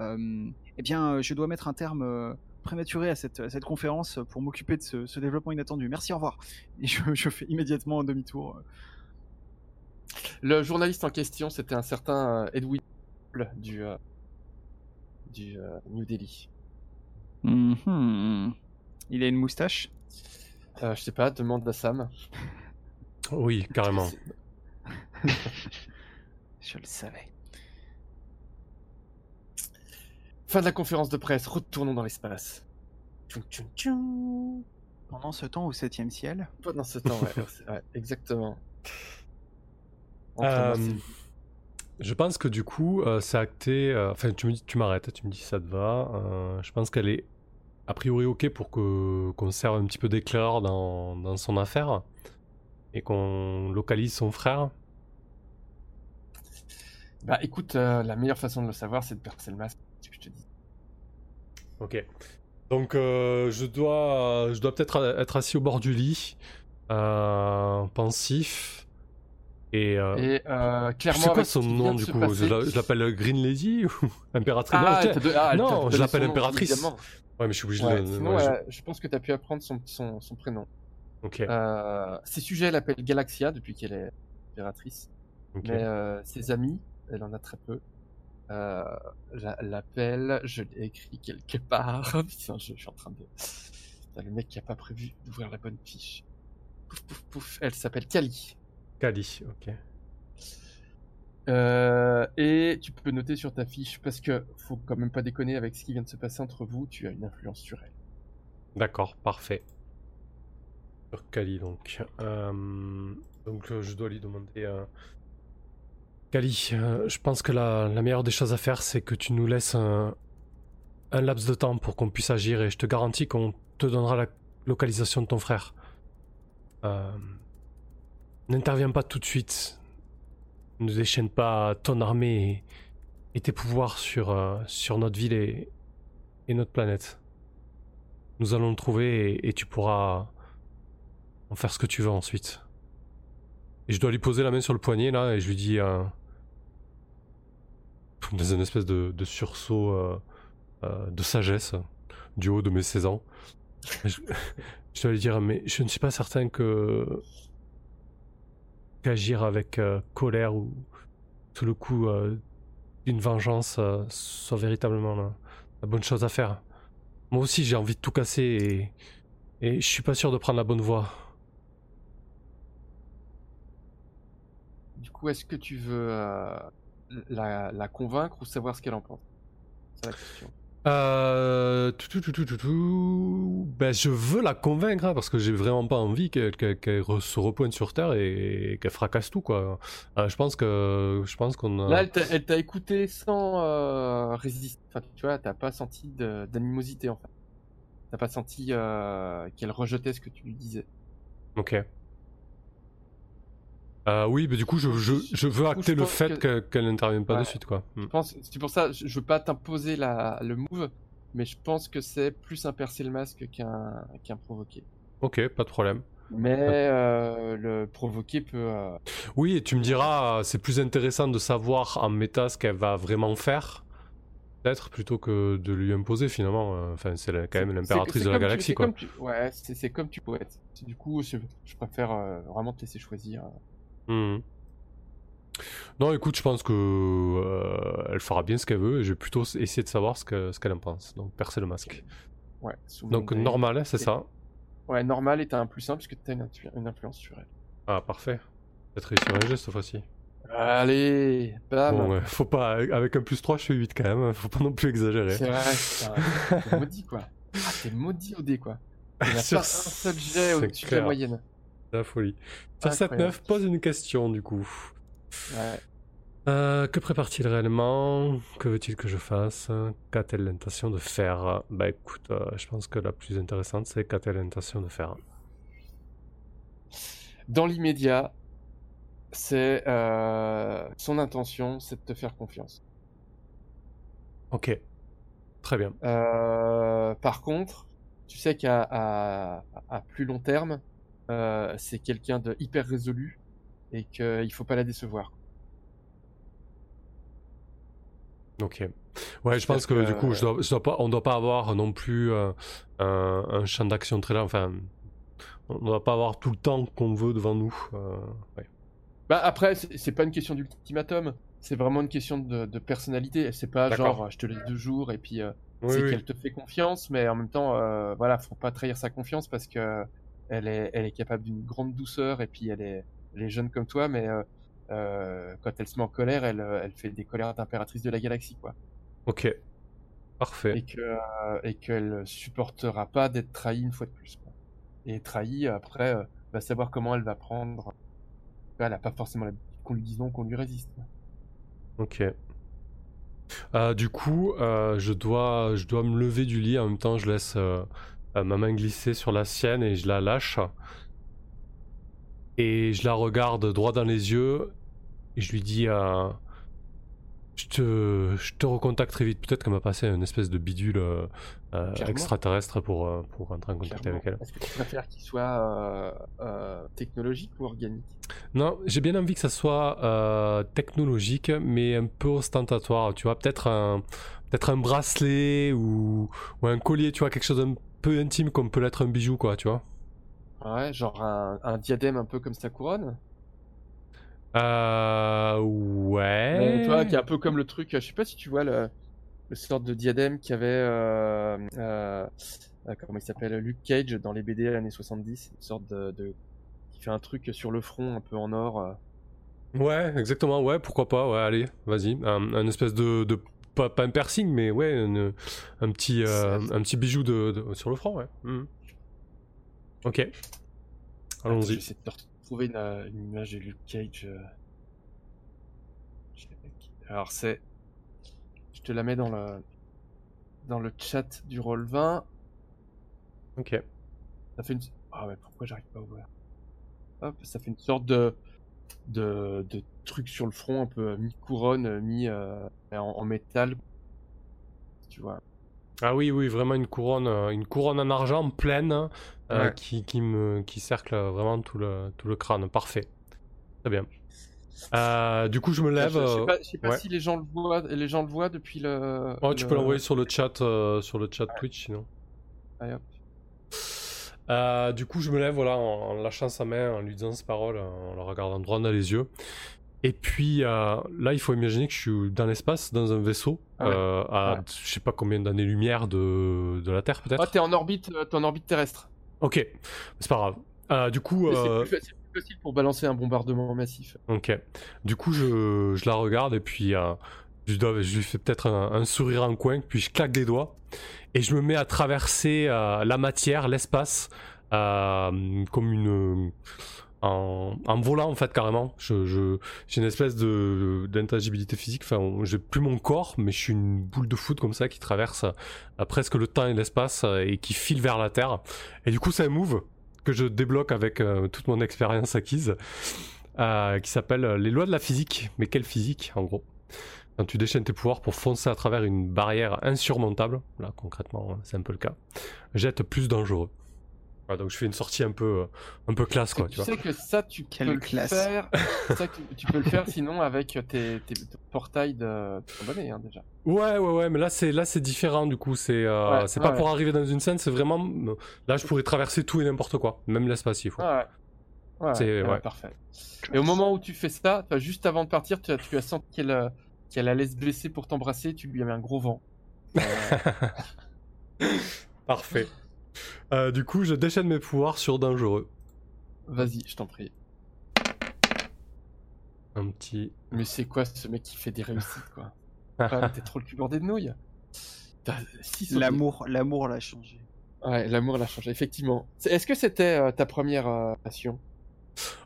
euh, eh bien, je dois mettre un terme euh, prématuré à cette, à cette conférence pour m'occuper de ce, ce développement inattendu. Merci, au revoir. Et je, je fais immédiatement un demi-tour. le journaliste en question, c'était un certain Edwin du, euh, du euh, New Delhi. Mhm. Il a une moustache? Euh, je sais pas, demande à Sam. [LAUGHS] oui, carrément. [LAUGHS] Je le savais. Fin de la conférence de presse, retournons dans l'espace. Pendant ce temps au septième ciel? Pendant ce temps, ouais, [LAUGHS] exactement. Entre Euh, je pense que du coup, euh, c'est acté. euh, Enfin, tu me dis, tu m'arrêtes, tu me dis si ça te va. Euh, je pense qu'elle est a priori ok pour que qu'on serve un petit peu d'éclaireur dans, dans son affaire et qu'on localise son frère. Bah écoute, euh, la meilleure façon de le savoir, c'est de percer le masque, c'est ce que je te dis. Ok. Donc euh, je dois, je dois peut-être être assis au bord du lit, euh, pensif. Et, euh, Et euh, clairement, c'est quoi son nom du coup passer- Je l'a- je l'appelle Green Lady [LAUGHS] ou Impératrice? Ah, Non, ah, non, je l'appelle nom, impératrice. Ouais, mais je suis obligé Ouais, de. sinon, ouais, je- je... pense que tu as pu apprendre son, son, son prénom. Ok. Euh, ses sujets, elle appelle Galaxia depuis qu'elle est impératrice. ok. Mais euh, ses amis, elle en a très peu. euh, la- l'appelle, je l'ai écrit quelque part. [LAUGHS] Putain, je, je suis en train de. Putain, le mec qui a pas prévu d'ouvrir la bonne fiche. Pouf pouf pouf. Elle s'appelle Kali. Kali, ok. Euh, et tu peux noter sur ta fiche parce que faut quand même pas déconner avec ce qui vient de se passer entre vous. Tu as une influence sur elle. D'accord, parfait. Sur Kali, donc. Euh, donc, euh, je dois lui demander. Kali, je pense que la, la meilleure des choses à faire, c'est que tu nous laisses un, un laps de temps pour qu'on puisse agir et je te garantis qu'on te donnera la localisation de ton frère. N'interviens pas tout de suite. Ne déchaîne pas ton armée et, tes pouvoirs sur, euh, sur notre ville et, et notre planète. Nous allons le trouver et, tu pourras en faire ce que tu veux ensuite. Et je dois lui poser la main sur le poignet là et je lui dis euh, dans une espèce de, sursaut euh, de sagesse du haut de mes 16 ans. [LAUGHS] Je dois lui dire mais je ne suis pas certain que qu'agir avec euh, colère ou sous le coup euh, d'une vengeance euh, soit véritablement la, bonne chose à faire. Moi aussi j'ai envie de tout casser et, je suis pas sûr de prendre la bonne voie. Du coup, est-ce que tu veux la, la convaincre ou savoir ce qu'elle en pense? C'est la question. Euh, tout, tout, tout, tout, tout, tout. Ben, je veux la convaincre hein, parce que j'ai vraiment pas envie qu'elle se repointe sur terre et, qu'elle fracasse tout quoi. Euh, je pense que je pense qu'on a. Là, elle t'a- écouté sans euh, résister. Enfin, tu vois, t'as pas senti d'animosité en fait. T'as pas senti euh, qu'elle rejetait ce que tu lui disais. Ok. Euh, oui, mais du coup, je, je, je veux coup, acter je le fait que- que- qu'elle n'intervienne pas de suite quoi. Je pense, c'est pour ça, je, veux pas t'imposer la, le move, mais je pense que c'est plus un percer le masque qu'un qu'un provoquer. Ok, pas de problème. Mais euh, le provoquer peut. euh, Oui, et tu me diras, euh, c'est plus intéressant de savoir en méta ce qu'elle va vraiment faire, peut-être, plutôt que de lui imposer finalement. euh, Enfin, c'est quand même l'impératrice de la tu- galaxie c'est quoi. comme tu- ouais, c'est c'est comme tu poètes. Du coup, je, je préfère euh, vraiment te laisser choisir. Mhm. Non, écoute, je pense que euh, elle fera bien ce qu'elle veut et je vais plutôt essayer de savoir ce que- ce qu'elle en pense. Donc, percer le masque. Ouais, sous Donc, normal, hein, c'est ça? Ouais, normal et t'as un plus 1 puisque t'as une, influence sur elle. Ah, parfait. Peut-être réussir un geste cette fois-ci. Allez, bam Bon, ouais, faut pas. Avec un plus 3, je fais 8 quand même. hein, Faut pas non plus exagérer. C'est vrai, [LAUGHS] t'es maudit quoi. Ah, t'es maudit au dé quoi. Il n'y a Sur- pas un seul jet au-dessus de la moyenne. La folie. Sur Incroyable. 7-9, pose une question du coup. Ouais. Euh, que prépare-t-il réellement? Que veut-il que je fasse? Qu'a-t-elle l'intention de faire? Bah écoute, euh, je pense que la plus intéressante c'est qu'a-t-elle l'intention de faire Dans l'immédiat, c'est euh, son intention, c'est de te faire confiance. Ok, très bien. Par contre, tu sais qu'à à, à plus long terme, euh, c'est quelqu'un de hyper résolu et qu'il faut pas la décevoir. Ok. Ouais, je pense que du coup, que- je dois, je dois pas, on doit pas avoir non plus euh, un, un champ d'action très large. Enfin, on ne doit pas avoir tout le temps qu'on veut devant nous. euh, ouais. Bah après, c'est pas une question d'ultimatum, c'est vraiment une question de, de personnalité. C'est pas genre je te laisse deux jours et puis euh, Oui, c'est oui. qu'elle te fait confiance, mais en même temps, euh, voilà, faut pas trahir sa confiance parce que elle est, elle est capable d'une grande douceur et puis elle est, elle est jeune comme toi, mais euh, euh, quand elle se met en colère, elle, euh, elle fait des colères d'impératrice de la galaxie, quoi. Ok. Parfait. Et que euh, et qu'elle supportera pas d'être trahie une fois de plus. Quoi. Et trahie, après, va savoir comment elle va prendre. Elle a pas forcément l'habitude qu'on lui dise non, qu'on lui résiste. Ok. Euh, du coup, euh, je dois, je dois me lever du lit. En même temps, je laisse euh, euh, ma main glisser sur la sienne et je la lâche. Et je la regarde droit dans les yeux. Et je lui dis euh, je, te, je te recontacte très vite. Peut-être qu'elle m'a passé une espèce de bidule euh, euh, extraterrestre pour, pour rentrer en contact Clairement. avec elle. Est-ce que tu préfères qu'il soit technologique ou organique? Non, j'ai bien envie que ça soit technologique, mais un peu ostentatoire. Tu vois, peut-être un, peut-être un bracelet ou, ou un collier, tu vois, quelque chose d'un peu intime comme peut l'être un bijou, quoi, tu vois. Ouais, genre un, un diadème un peu comme sa couronne Euh, ouais. Euh, tu vois, qui est un peu comme le truc, je sais pas si tu vois le, le sorte de diadème qu'il y avait, euh, euh, euh, comment il s'appelle, Luke Cage dans les BD années 70, une sorte de, de- qui fait un truc sur le front un peu en or. euh. Ouais, exactement, ouais, pourquoi pas, ouais, allez, vas-y. Un, un espèce de, de pas, pas un piercing, mais ouais, une- un petit, euh, un petit bijou de, de- sur le front, ouais. Mhm. Ok. Allons-y. J'essaie de te retrouver une, une image de Luke Cage. euh. Alors c'est, je te la mets dans le dans le chat du roll 20. Ok. Ça fait une. Ah ouais, pourquoi j'arrive pas à ouvrir? Hop, ça fait une sorte de de, de truc sur le front, un peu euh, mi-couronne, euh, mi euh, en, en métal. Tu vois. Ah oui, oui, vraiment une couronne, une couronne en argent pleine Ouais. qui, qui, me, qui cercle vraiment tout le, tout le crâne. Parfait. Très bien. Euh, du coup, je me lève. je, je sais pas, je sais pas ouais. si les gens le voient, les gens le voient depuis le. oh, tu peux l'envoyer sur le chat, euh, sur le chat Twitch, sinon. Allez, hop. Euh, du coup, je me lève, voilà, en, en lâchant sa main, en lui disant ces paroles, en le regardant droit dans les yeux. Et puis euh, là, il faut imaginer que je suis dans l'espace, dans un vaisseau, Ah ouais. euh, à Ouais. je sais pas combien d'années-lumière de, de la Terre, peut-être. Ah, t'es en orbite, t'es en orbite terrestre. Ok, c'est pas grave. Du coup, C'est plus, plus facile pour balancer un bombardement massif. ok. Du coup, je, je la regarde et puis je, lui fais peut-être un, sourire en coin, puis je claque des doigts et je me mets à traverser euh, la matière, l'espace, euh, comme une en, volant en fait carrément. J'ai une espèce de d'intangibilité physique. Enfin, j'ai plus mon corps, mais je suis une boule de foot comme ça qui traverse euh, presque le temps et l'espace et qui file vers la Terre. Et du coup, c'est un move que je débloque avec toute mon expérience acquise, qui s'appelle les lois de la physique. Mais quelle physique, en gros? Quand tu déchaînes tes pouvoirs pour foncer à travers une barrière insurmontable, là concrètement, c'est un peu le cas, jette plus dangereux. Voilà, donc je fais une sortie un peu, euh, un peu classe, quoi. tu Tu vois. sais que ça, tu Quelle peux classe. le faire. [LAUGHS] ça, tu, tu peux le faire sinon avec tes, tes, tes portails de hein, déjà. Ouais, ouais, ouais, mais là c'est là c'est différent du coup. C'est euh, Ouais, c'est ouais, pas pour arriver dans une scène, c'est vraiment là je pourrais traverser tout et n'importe quoi, même l'espace s'il faut. Ouais. Ouais, C'est- parfait. Et au moment où tu fais ça, juste avant de partir, tu as, tu as senti qu'elle euh, qu'elle allait se blesser pour t'embrasser, tu lui as mis un gros vent. Euh, [LAUGHS] Parfait. Euh, du coup, je déchaîne mes pouvoirs sur dangereux. Vas-y, je t'en prie. Un petit. Mais c'est quoi ce mec qui fait des réussites, quoi? Ah, [LAUGHS] T'es trop le cul bordé de nouilles. L'amour, l'amour l'a changé. Ouais, l'amour l'a changé, effectivement. Est-ce que c'était euh, ta première euh, passion?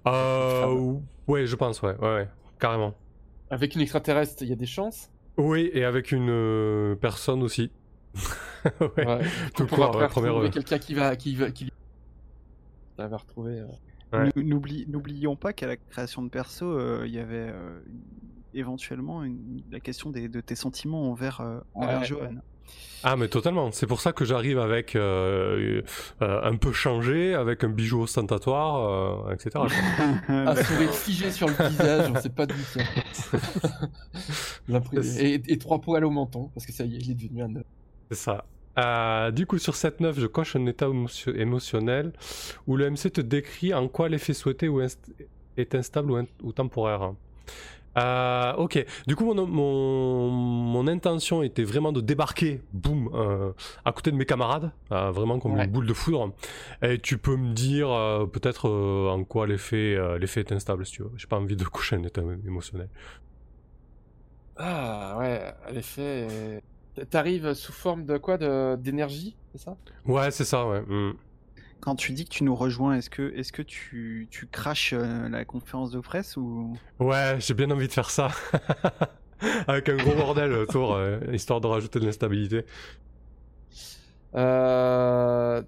Euh, ouais, je pense, ouais, ouais, ouais, carrément. Avec une extraterrestre, il y a des chances? Oui, et avec une euh, personne aussi. [LAUGHS] ouais. Ouais. tout Pour court, ouais, première, retrouver euh, quelqu'un qui va... Qui va qui... Ça va retrouver... euh, Ouais. N'oublions pas qu'à la création de perso, euh, il y avait euh, éventuellement une- la question des- de tes sentiments envers, euh, envers Ouais. Johan. Ah, mais totalement. C'est pour ça que j'arrive avec euh, euh, un peu changé, avec un bijou ostentatoire, euh, etc. [LAUGHS] Un sourire figé sur le visage, on sait pas d'où. [LAUGHS] L'impré- et, et trois poils au menton, parce que ça y est, il est devenu un homme. C'est ça. Du coup, sur cette 9, je coche un état émotion- émotionnel où le MC te décrit en quoi l'effet souhaité ou est instable ou, in- ou temporaire. Euh, ok, du coup, mon, mon, mon intention était vraiment de débarquer, boum, euh, à côté de mes camarades, euh, vraiment comme Ouais. une boule de foudre. Et tu peux me dire euh, peut-être euh, en quoi l'effet euh, l'effet est instable, si tu veux. J'ai pas envie de [LAUGHS] coucher un état émotionnel. Ah ouais, l'effet... T'arrives sous forme de quoi? De- D'énergie, c'est ça? Ouais, c'est ça, ouais. mm. Quand tu dis que tu nous rejoins, est-ce que, est que tu, tu craches euh, la conférence de presse ou? Ouais, j'ai bien envie de faire ça. [LAUGHS] Avec un gros bordel autour, euh, histoire de rajouter de l'instabilité. Euh...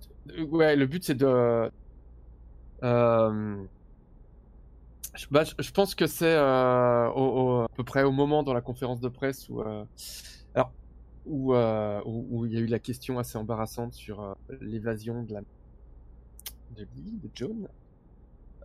Ouais, le but c'est de... Euh... Je, bah, je- je pense que c'est euh, au, au- à peu près au moment dans la conférence de presse où, euh, alors, où, euh, où, où il y a eu la question assez embarrassante sur euh, l'évasion de la de Lee, de John.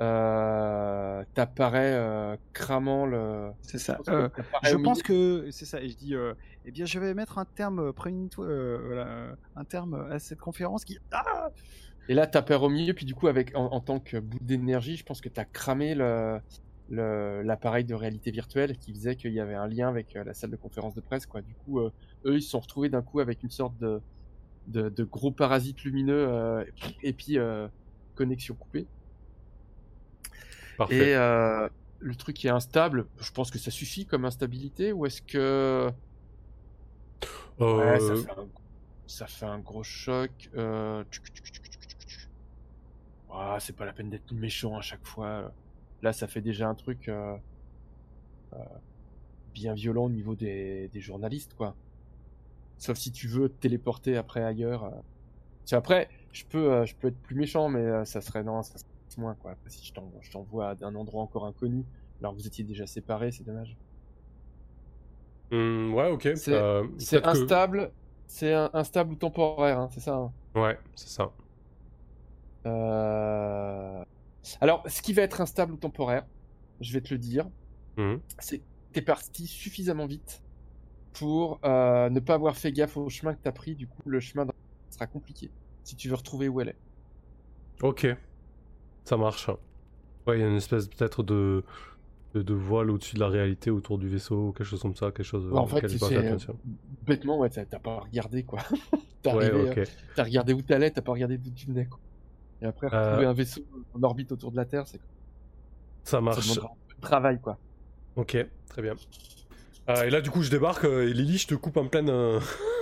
Euh, T'apparais euh, cramant le. C'est ça. Je pense que Euh, je pense que c'est ça. Et je dis, euh, eh bien, je vais mettre un terme, voilà, un terme à cette conférence qui. Ah Et là, t'apparais au milieu, puis du coup, avec en, en tant que bout d'énergie, je pense que t'as cramé le, l'appareil de réalité virtuelle qui faisait qu'il y avait un lien avec la salle de conférence de presse. Quoi. Du coup, eux, ils se sont retrouvés d'un coup avec une sorte de, de, de gros parasite lumineux et puis connexion coupée. Parfait. Et euh, le truc qui est instable, je pense que ça suffit comme instabilité ou est-ce que Ouais, ça, Euh, fait un, ça fait un gros choc. Euh... Ah, c'est pas la peine d'être méchant à chaque fois. Là, ça fait déjà un truc euh, euh, bien violent au niveau des, des journalistes, quoi. Sauf si tu veux te téléporter après ailleurs. après, je peux, euh, je peux être plus méchant, mais euh, ça serait non, ça serait moins, quoi. Après, si je t'envoie, d'un endroit encore inconnu, alors que vous étiez déjà séparés, c'est dommage. hmm, ouais, ok. C'est- euh, que- instable, c'est instable ou temporaire, hein, c'est ça. hein Ouais, c'est ça. Euh, Alors, ce qui va être instable ou temporaire, je vais te le dire, Mhm. c'est que t'es parti suffisamment vite pour euh, ne pas avoir fait gaffe au chemin que t'as pris. Du coup, le chemin sera compliqué si tu veux retrouver où elle est. Ok, ça marche. Ouais, il y a une espèce peut-être de, de, de voile au-dessus de la réalité autour du vaisseau, ou quelque chose comme ça, quelque chose en fait, pas attention. bêtement, ouais, t'as pas regardé quoi. [LAUGHS] t'as Ouais, arrivé, ok. euh, t'as regardé où t'allais, t'as pas regardé d'où tu venais. Quoi. Et après, Euh, retrouver un vaisseau en orbite autour de la Terre, c'est Ça ça marche. demandera un peu de travail quoi. Ok, très bien. Euh, et là, du coup, je débarque euh, et Lily, je te coupe en pleine, [LAUGHS]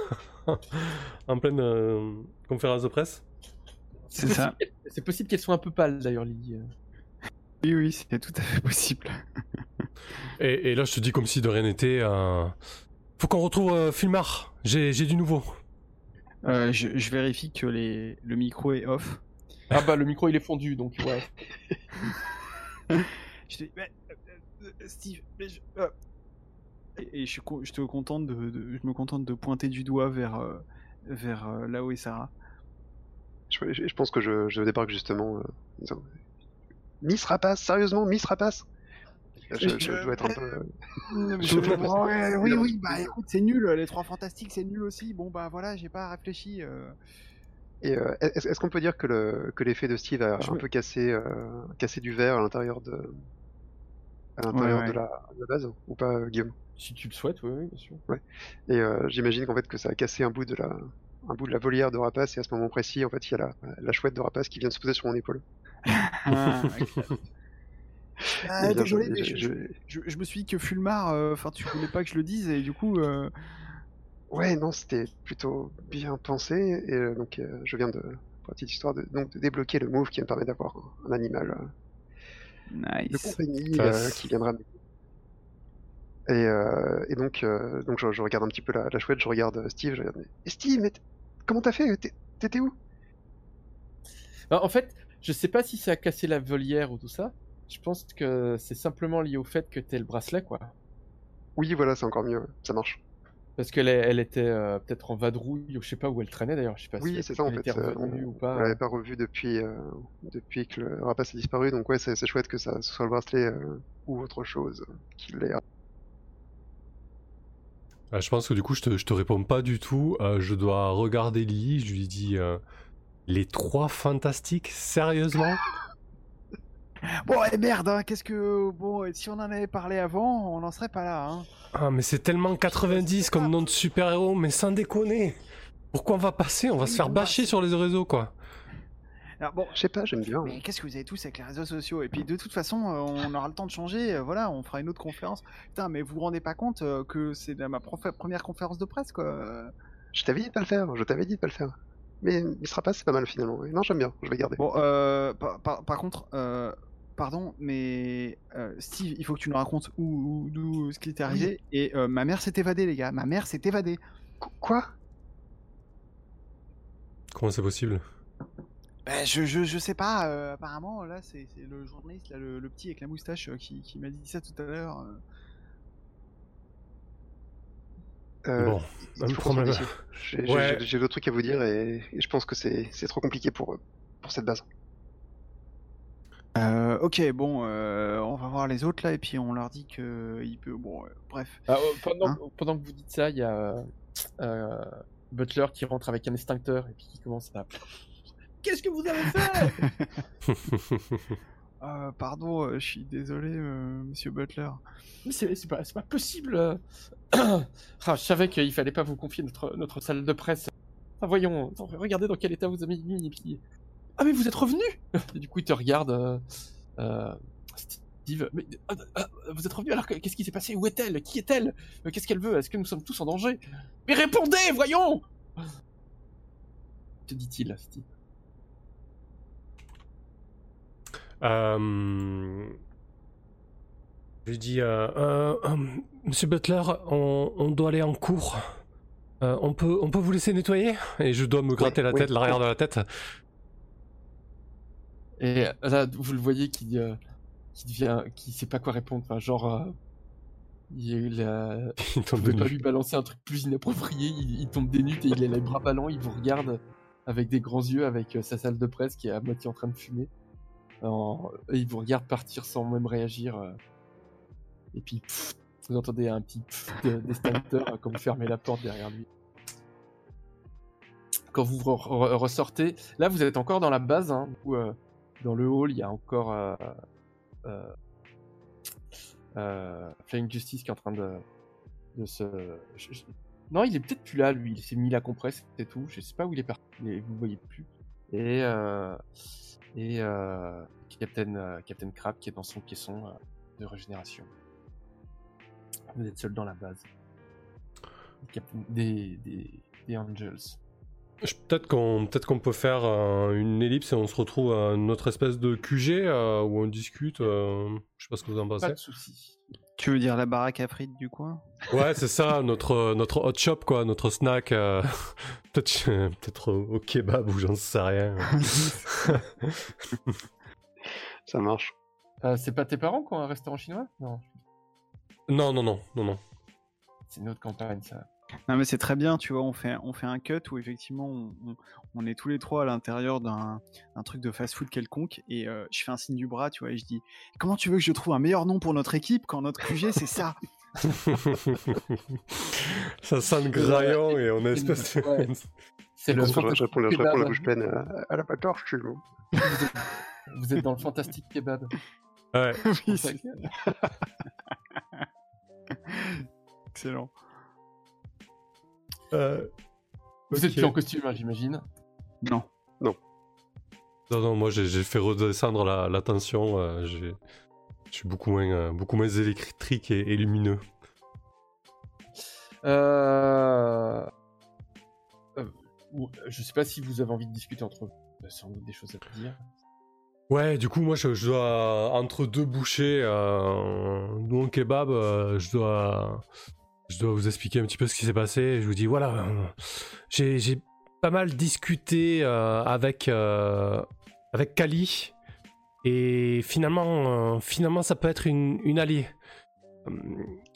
[LAUGHS] en pleine euh, conférence de presse. C'est ça. possible- C'est possible qu'elle soit un peu pâle d'ailleurs, Lily. Oui, oui, c'est tout à fait possible. Et, et là, je te dis comme si de rien n'était. euh, Faut qu'on retrouve euh, Filmar. J'ai du nouveau. Euh, je, je vérifie que les, le micro est off. Ah bah le micro il est fondu donc ouais. [LAUGHS] Je te dis, mais, Steve, mais je, euh, et, et je, je te contente de, de- je me contente de pointer du doigt vers, euh, vers euh, là où est Sarah. Je, je- je pense que je, je débarque justement. euh, Miss Rapace, sérieusement, Miss Rapace? Je, je- je dois être un peu. Je- [LAUGHS] ouais, oui, oui, bah [LAUGHS] écoute, c'est nul, les trois fantastiques, c'est nul aussi. Bon, bah voilà, j'ai pas réfléchi. euh. Et euh, est-ce est-ce qu'on peut dire que le que l'effet de Steve a Je un me- peu cassé euh, cassé du verre à l'intérieur de à l'intérieur Ouais, de, la, de la base ou pas euh, Guillaume? Si tu le souhaites, oui, oui, bien sûr. Et euh, j'imagine qu'en fait que ça a cassé un bout de la un bout de la volière de Rapace et à ce moment précis en fait il y a la, la chouette de Rapace qui vient de se poser sur mon épaule. Ah, [LAUGHS] ok. Ah, Et bien, désolé, je- mais je- je, je- je me suis dit que Fulmar, euh, enfin, tu voulais pas que je le dise, et du coup, euh, Ouais, non, c'était plutôt bien pensé. Et euh, donc, euh, je viens de, pour la petite histoire, de, donc, de débloquer le move qui me permet d'avoir un, animal euh, de nice. compagnie euh, qui viendra m'aider. Et, euh, et donc, euh, donc je, je regarde un petit peu la, la chouette, je regarde euh, Steve, je regarde. Mais, et Steve, mais comment t'as fait? T'es- T'étais où? Bah, en fait, je sais pas si ça a cassé la volière ou tout ça. Je pense que c'est simplement lié au fait que t'aies le bracelet, quoi. Oui, voilà, c'est encore mieux, ça marche. Parce qu'elle elle était euh, peut-être en vadrouille ou je sais pas où elle traînait d'ailleurs. Je sais pas Oui, si c'est ça en elle fait. on ou pas. on l'avait pas revu depuis, euh, depuis que le rapace a disparu, donc ouais, c'est chouette que ça ce soit le bracelet euh, ou autre chose qui l'ait. Ah, je pense que du coup, je te, je te réponds pas du tout. Euh, je dois regarder Lily. Je lui dis euh, les trois fantastiques, sérieusement? Bon, et merde, hein, qu'est-ce que. Bon, si on en avait parlé avant, on n'en serait pas là. Hein. Ah, mais c'est tellement 90 comme nom de super-héros, mais sans déconner. Pourquoi on va passer? On va Oui, se faire bâcher sur les réseaux, quoi. Alors, bon, Je sais pas, j'aime bien. mais qu'est-ce que vous avez tous avec les réseaux sociaux? Et puis, de toute façon, euh, on aura le temps de changer. euh, voilà, on fera une autre conférence. Putain, mais vous vous rendez pas compte euh, que c'est ma première conférence de presse, quoi. Je t'avais dit de pas le faire, je t'avais dit de pas le faire. Mais il sera pas, c'est pas mal finalement. Non, j'aime bien, je vais garder. Bon, euh, par, par- par contre, euh, pardon, mais euh, Steve, il faut que tu nous racontes où, ce qui t'est arrivé. Et euh, ma mère s'est évadée, les gars. Ma mère s'est évadée. Qu- Quoi? Comment c'est possible? Ben, je, je, je sais pas. euh, apparemment, là, c'est c'est le journaliste, là, le, le petit avec la moustache, euh, qui, qui m'a dit ça tout à l'heure. euh. Euh, Bon, problème. [LAUGHS] J'ai Ouais. d'autres trucs à vous dire et, et je pense que c'est c'est trop compliqué pour, pour cette base. Euh, ok, bon, euh, on va voir les autres là, et puis on leur dit que il peut. Bon, euh, bref. Ah, euh, pendant, Hein pendant que vous dites ça, il y a Butler qui rentre avec un extincteur et puis qui commence à. Qu'est-ce que vous avez fait [LAUGHS] Euh, pardon, euh, je suis désolé, euh, monsieur Butler. Mais c'est pas, possible. [CLEARS THROAT] Ah, je savais qu'il fallait pas vous confier notre, notre salle de presse. Ah, voyons, regardez dans quel état vous avez mis. Et puis... Ah, mais vous êtes revenu [LAUGHS] Et du coup, il te regarde. euh, euh, Steve, mais ah, ah, vous êtes revenu alors que- qu'est-ce qui s'est passé? Où est-elle? Qui est-elle? Euh, Qu'est-ce qu'elle veut? Est-ce que nous sommes tous en danger? Mais répondez, voyons Te dit-il, Steve. Euh... Je lui dis, euh, euh, euh, Monsieur Butler, on, on doit aller en cours. Euh, on, peut, on peut vous laisser nettoyer? Et je dois me gratter la oui, tête, l'arrière oui. de la tête. Et là, vous le voyez qui, qui devient, qui sait pas quoi répondre. Enfin, genre, il, euh, Il vous [LAUGHS] tombe de pas lui balancer un truc plus inapproprié. Il, il tombe des nues et il a les bras ballants. Il vous regarde avec des grands yeux, avec sa salle de presse qui est à moitié en train de fumer. Et il vous regarde partir sans même réagir. euh. Et puis, vous entendez un petit d'extincteur euh, quand vous fermez la porte derrière lui. Quand vous re- re- ressortez, là vous êtes encore dans la base, hein, euh, dans le hall il y a encore euh, euh, euh, Flying Justice qui est en train de, se. Non, il est peut-être plus là lui, il s'est mis la compresse, c'est tout. Je sais pas où il est parti, mais vous le voyez plus. Et, euh, et euh, Captain, euh, Captain Crab qui est dans son caisson euh, de régénération. Vous êtes seul dans la base. Captain- Des, des, des Angels. Peut-être qu'on peut, faire euh, une ellipse et on se retrouve à notre espèce de QG euh, où on discute. euh, je sais pas ce que vous en Pas pensez. de soucis. Tu veux dire la baraque à frites du coin? Ouais, c'est ça, notre, notre hot shop, quoi, notre snack. euh, [LAUGHS] peut-être peut-être au, au kebab ou j'en sais rien. [LAUGHS] Ça marche. Euh, c'est pas tes parents qui ont un restaurant chinois? Non, non, non, non, non, non. c'est une autre campagne ça. Non mais c'est très bien, tu vois, on fait, on fait un cut où effectivement on, on- on est tous les trois à l'intérieur d'un truc de fast-food quelconque et euh, je fais un signe du bras, tu vois, et je dis comment tu veux que je trouve un meilleur nom pour notre équipe quand notre QG c'est ça? [LAUGHS] Ça sent le graillon et on a espèce de... Ouais. C'est le Je, je fantastique réponds, je la kebab. bouche pleine euh, à la patorche, chez nous. Vous êtes, vous êtes dans le fantastique kebab. Ouais. [LAUGHS] [LAUGHS] Excellent. Euh, Vous êtes plus en costume, hein, j'imagine. Non. Non, non, moi j'ai fait redescendre la, la tension. euh, j'ai- je suis beaucoup moins, euh, beaucoup moins électrique et, et lumineux. Euh... euh, Je sais pas si vous avez envie de discuter entre vous. Il y a sans doute des choses à dire. Ouais, du coup, moi je, je dois, entre deux bouchées, euh, nous en kebab, euh, je dois, je dois vous expliquer un petit peu ce qui s'est passé. Je vous dis, voilà, j'ai j'ai pas mal discuté euh, avec, euh, avec Kali. Et finalement, euh, finalement, ça peut être une, une alliée. Euh,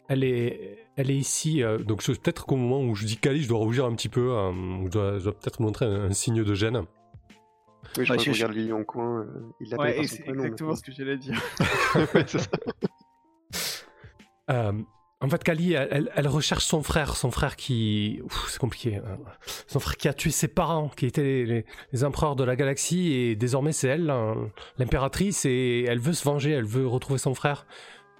Elle est, elle est ici. euh, donc peut-être qu'au moment où je dis Kali, je dois rougir un petit peu. euh, je dois, peut-être montrer un, un signe de gêne. Oui, je Ouais, crois je- regarde Lily en coin. euh, il l'appelle Ouais, par et son c'est prénom. exactement ce que j'allais dire. [LAUGHS] Ouais, ça. En fait, Kali, elle, recherche son frère, son frère qui, c'est compliqué, hein. son frère qui a tué ses parents, qui étaient les, les- les empereurs de la galaxie, et désormais c'est elle, hein, l'impératrice, et elle veut se venger, elle veut retrouver son frère.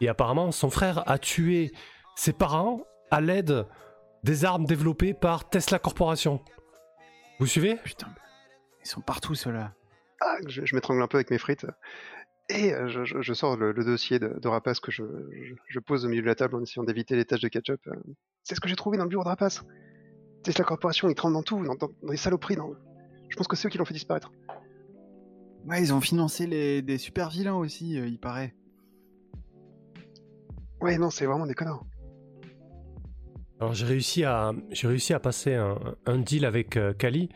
Et apparemment, son frère a tué ses parents à l'aide des armes développées par Tesla Corporation. Vous suivez? Putain, ils sont partout ceux-là. Ah, je, je m'étrangle un peu avec mes frites. Et euh, je, je- je sors le, le dossier de, de Rapace que je, je- je pose au milieu de la table en essayant d'éviter les taches de ketchup. euh. C'est ce que j'ai trouvé dans le bureau de Rapace. Tesla Corporation, ils tremblent dans tout, dans, dans- dans les saloperies. Dans... Je pense que c'est eux qui l'ont fait disparaître. Ouais, ils ont financé les, des super vilains aussi, euh, il paraît. Ouais, non, c'est vraiment des connards. Alors j'ai réussi à j'ai réussi à passer un, un deal avec euh, Kali.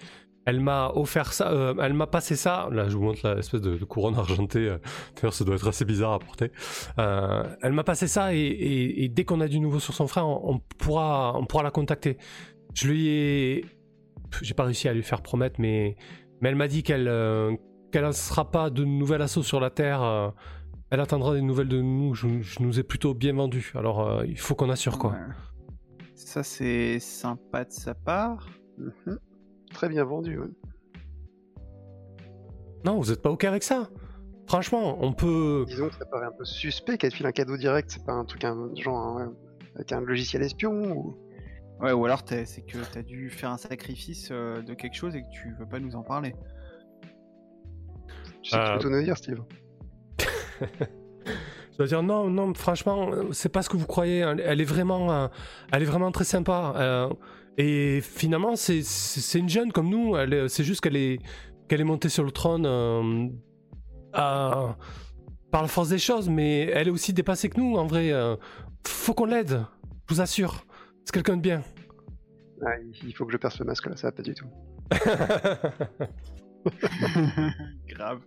Elle m'a offert ça, euh, elle m'a passé ça. Là, je vous montre l'espèce de, couronne argentée. euh, D'ailleurs, ça doit être assez bizarre à porter. Euh, elle m'a passé ça et, dès qu'on a du nouveau sur son frère, on, pourra on pourra la contacter. Je lui ai j'ai pas réussi à lui faire promettre, mais mais elle m'a dit qu'elle qu'elle ne sera pas de nouvel assaut sur la terre. elle attendra des nouvelles de nous. Je, nous ai plutôt bien vendu. Alors il faut qu'on assure quoi. Ça, c'est sympa de sa part. Mhm. Très bien vendu. ouais. Non, vous êtes pas OK avec ça franchement, on peut. Disons que ça paraît un peu suspect qu'elle file un cadeau direct, c'est pas un truc un, genre un- avec un logiciel espion ou... Ouais, ou alors c'est que t'as dû faire un sacrifice euh, de quelque chose et que tu veux pas nous en parler. Tu sais que tu Euh. peux tout nous dire, Steve. [LAUGHS] Je dois dire non, non, franchement, euh, c'est pas ce que vous croyez. Elle, elle est vraiment, euh, elle est vraiment très sympa. Et finalement, c'est, une jeune comme nous. Elle, c'est juste qu'elle est, qu'elle est montée sur le trône euh, à- par la force des choses, mais elle est aussi dépassée que nous. En vrai, euh, faut qu'on l'aide. Je vous assure, c'est quelqu'un de bien. Ah, il il faut que je perce le masque là, ça va pas du tout. [LAUGHS] [LAUGHS] Grave.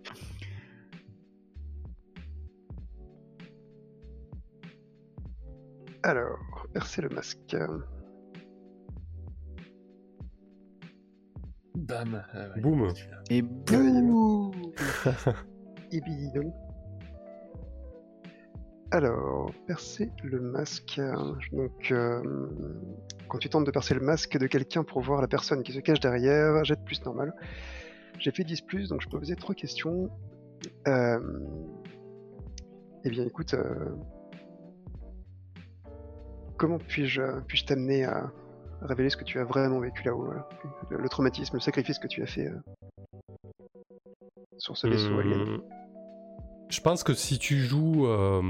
Alors, percer le masque. Bam. euh, ouais. Boum. Et bouh [LAUGHS] Et. Alors, percer le masque. Donc, euh, quand tu tentes de percer le masque de quelqu'un pour voir la personne qui se cache derrière, jet de plus normal. J'ai fait 10 plus, donc je peux poser trois questions. Euh, Eh bien, écoute, euh, comment puis-je puis t'amener à révéler ce que tu as vraiment vécu là-haut voilà. le, traumatisme, le sacrifice que tu as fait euh, sur ce vaisseau Hum, Je pense que si tu joues, euh,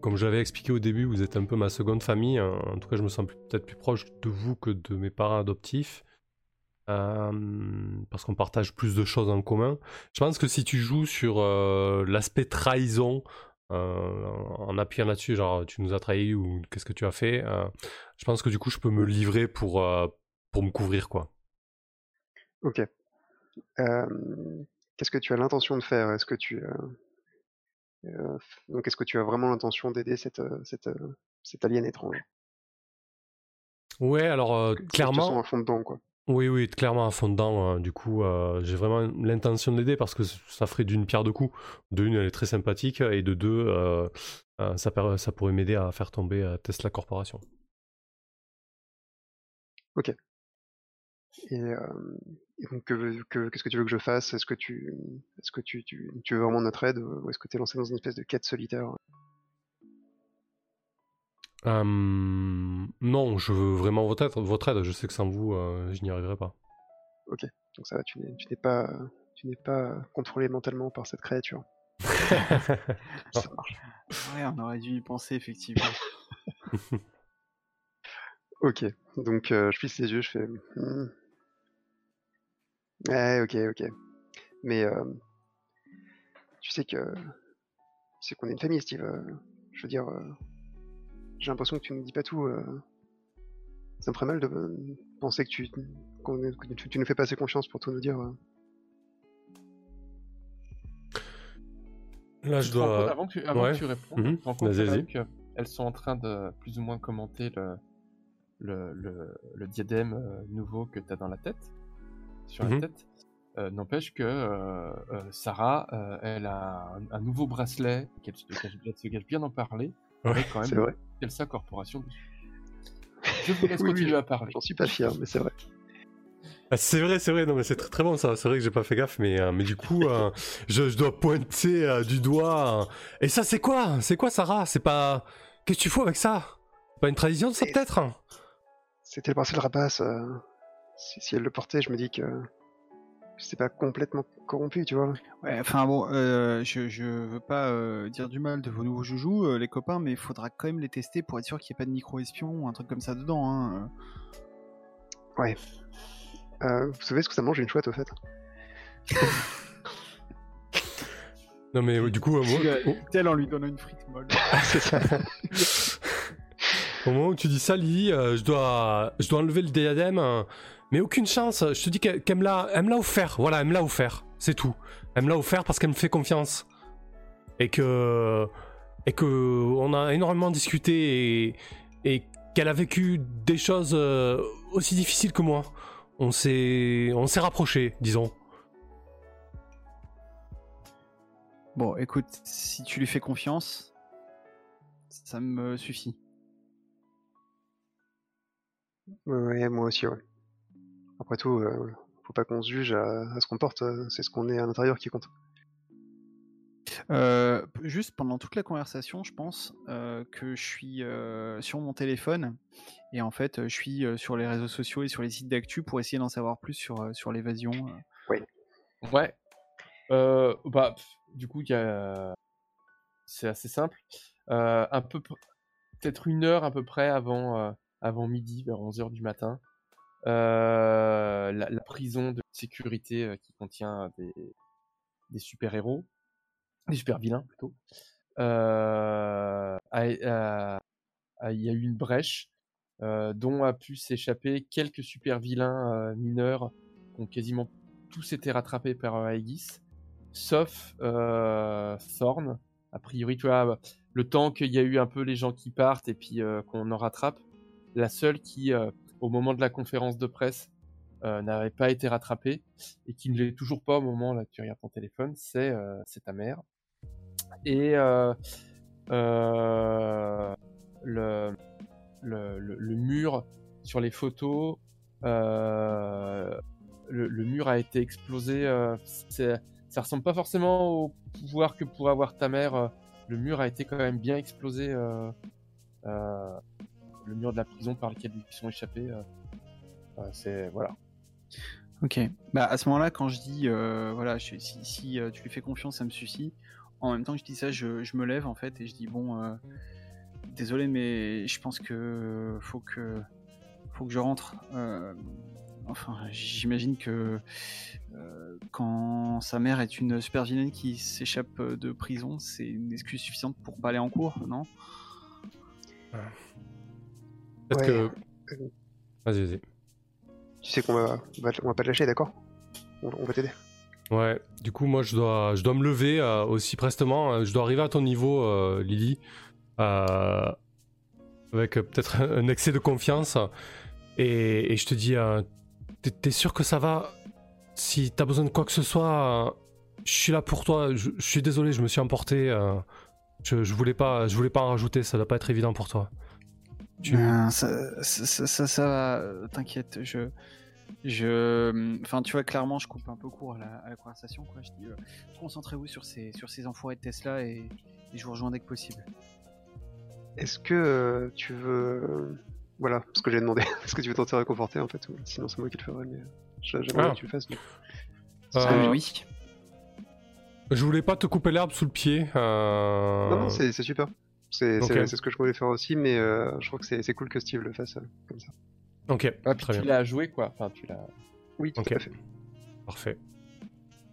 comme je l'avais expliqué au début, vous êtes un peu ma seconde famille. hein. En tout cas, je me sens peut-être plus proche de vous que de mes parents adoptifs. Euh, parce qu'on partage plus de choses en commun. Je pense que si tu joues sur euh, l'aspect trahison, en appuyant là-dessus, genre tu nous as trahi ou qu'est-ce que tu as fait, euh, je pense que du coup je peux me livrer pour, euh, pour me couvrir quoi. Ok. Euh, Qu'est-ce que tu as l'intention de faire? Est-ce que tu euh, euh, donc est-ce que tu as vraiment l'intention d'aider cette, euh, cette, euh, cet alien étrange? Ouais, alors euh, clairement. sens à fond dedans quoi. Oui, oui, clairement à fond dedans. euh, du coup, euh, j'ai vraiment l'intention de l'aider parce que ça ferait d'une pierre deux coups. De une, elle est très sympathique, et de deux, euh, ça, pourrait m'aider à faire tomber Tesla Corporation. Euh, et donc que- que- qu'est-ce que tu veux que je fasse? Est-ce que tu, tu veux vraiment notre aide? Ou est-ce que tu es lancé dans une espèce de quête solitaire? Euh, non, je veux vraiment votre aide. Votre aide. Je sais que sans vous, euh, je n'y arriverai pas. Donc ça va, tu n'es pas tu n'es pas contrôlé mentalement par cette créature. [LAUGHS] Ça marche. Ouais, on aurait dû y penser effectivement. [LAUGHS] Ok, donc euh, je plisse les yeux, je fais. hmm. Ouais, ok, ok. Mais euh, tu sais que. Tu sais qu'on est une famille, Steve. je veux dire. J'ai l'impression que tu ne dis pas tout. euh. Ça me ferait mal de euh, penser que tu, qu'on- que tu, tu nous fais pas assez confiance pour tout nous dire. euh. Là, je dois. avant que tu, avant ouais. que tu répondes, tu qu'elles sont en train de plus ou moins commenter le, le, le, le diadème nouveau que tu as dans la tête, sur la Mhm. tête. Euh, N'empêche que euh, euh, Sarah, euh, elle a un, un nouveau bracelet, qu'elle se, cache- elle se cache bien d'en parler, avec quand C'est même vrai. Telsa Corporation. [LAUGHS] Je vous laisse Oui, oui, continuer à parler. J'en suis pas fier, mais c'est vrai. Ah, c'est vrai, c'est vrai, non mais c'est très très bon ça, c'est vrai que j'ai pas fait gaffe, mais, euh, mais du coup, euh, [LAUGHS] je, je dois pointer euh, du doigt. euh, Et ça c'est quoi? C'est quoi Sarah? C'est pas... Qu'est-ce que tu fous avec ça? Pas une tradition ça peut-être? C'était le bracelet de rapace. euh, Si, si elle le portait, je me dis que. C'est pas complètement corrompu, tu vois. Ouais, enfin bon, euh, je, je veux pas euh, dire du mal de vos nouveaux joujoux, euh, les copains, mais il faudra quand même les tester pour être sûr qu'il n'y ait pas de micro-espion ou un truc comme ça dedans. Hein. Ouais. Euh, vous savez ce que ça mange une chouette au fait? Non mais du coup, moi, au- Tel en lui donnant une frite molle. [LAUGHS] C'est ça. [LAUGHS] au moment où tu dis ça, Lily, euh, je, dois, je dois enlever le diadème, euh, mais aucune chance. Je te dis qu'elle me l'a elle me l'a offert, voilà, elle me l'a offert, c'est tout. Elle me l'a offert parce qu'elle me fait confiance. Et que... Et que on a énormément discuté et, et qu'elle a vécu des choses euh, aussi difficiles que moi. On s'est on s'est rapprochés, disons. Bon, écoute, si tu lui fais confiance, ça me suffit. Ouais, moi aussi, ouais. Après tout, euh, faut pas qu'on se juge à, à ce qu'on porte, euh, c'est ce qu'on est à l'intérieur qui compte. Euh, juste pendant toute la conversation, je pense euh, que je suis euh, sur mon téléphone et en fait, je suis sur les réseaux sociaux et sur les sites d'actu pour essayer d'en savoir plus sur, sur l'évasion. Ouais. Euh, bah, pff, du coup, il y a... c'est assez simple. Euh, un peu, peut-être une heure à peu près avant, euh, avant midi, vers 11 heures du matin, euh, la, la prison de sécurité euh, qui contient des, des super-héros, des super-vilains plutôt, euh, il y a eu une brèche euh, dont a pu s'échapper quelques super-vilains euh, mineurs qui ont quasiment tous été rattrapés par euh, Aegis, sauf euh, Thorn. A priori, le temps qu'il y a eu un peu les gens qui partent et puis euh, qu'on en rattrape, la seule qui, euh, au moment de la conférence de presse, euh, n'avait pas été rattrapée et qui ne l'est toujours pas au moment là tu regardes ton téléphone, c'est euh, c'est ta mère. Et euh, le, le, le, mur sur les photos, le, mur a été explosé. ça ressemble pas forcément au pouvoir que pourrait avoir ta mère. le mur a été quand même bien explosé. Le mur de la prison par lequel ils sont échappés. euh, euh, c'est voilà. Ok. Bah à ce moment-là, quand je dis euh, voilà, je- si, si, euh, tu lui fais confiance, ça me suffit. En même temps que je dis ça, je, je me lève en fait et je dis bon, euh, désolé, mais je pense que faut que faut que je rentre. Euh, enfin, j'imagine que euh, quand sa mère est une super vilaine qui s'échappe de prison, c'est une excuse suffisante pour pas aller en cours, non? Peut-être Ouais. que. Vas-y, vas-y. Tu sais qu'on va, on pas te lâcher, d'accord? On, on va t'aider. Ouais, du coup, moi, je dois, je dois me lever euh, aussi prestement. Euh, Je dois arriver à ton niveau, euh, Lily, euh, avec peut-être [LAUGHS] un excès de confiance. Et, et je te dis, t'es sûr que ça va? Si t'as besoin de quoi que ce soit, je suis là pour toi. Je, je suis désolé, je me suis emporté. je, je voulais pas, je voulais pas en rajouter. Ça doit pas être évident pour toi. Tu- Ben, ça, ça, ça, ça, ça va, t'inquiète, je, je, enfin, tu vois, clairement, je coupe un peu court à la, à la conversation, quoi. Je dis, euh, concentrez-vous sur ces, sur ces enfoirés de Tesla et, et je vous rejoins dès que possible. Est-ce que euh, tu veux. Voilà, ce que j'ai demandé. [LAUGHS] Est-ce que tu veux t'en réconforter en fait ou... Sinon, c'est moi qui le ferais, mais euh, j'a- j'aimerais Ah. que tu le fasses. mais- Euh, oui. Je voulais pas te couper l'herbe sous le pied. euh, Non, non, c'est super. C'est Ok. c'est- c'est ce que je voulais faire aussi, mais euh, je crois que c'est c'est cool que Steve le fasse euh, comme ça. Ok, Ah, puis très tu l'as joué quoi. Enfin, tu l'as. Oui, tout Ok. à fait. Parfait.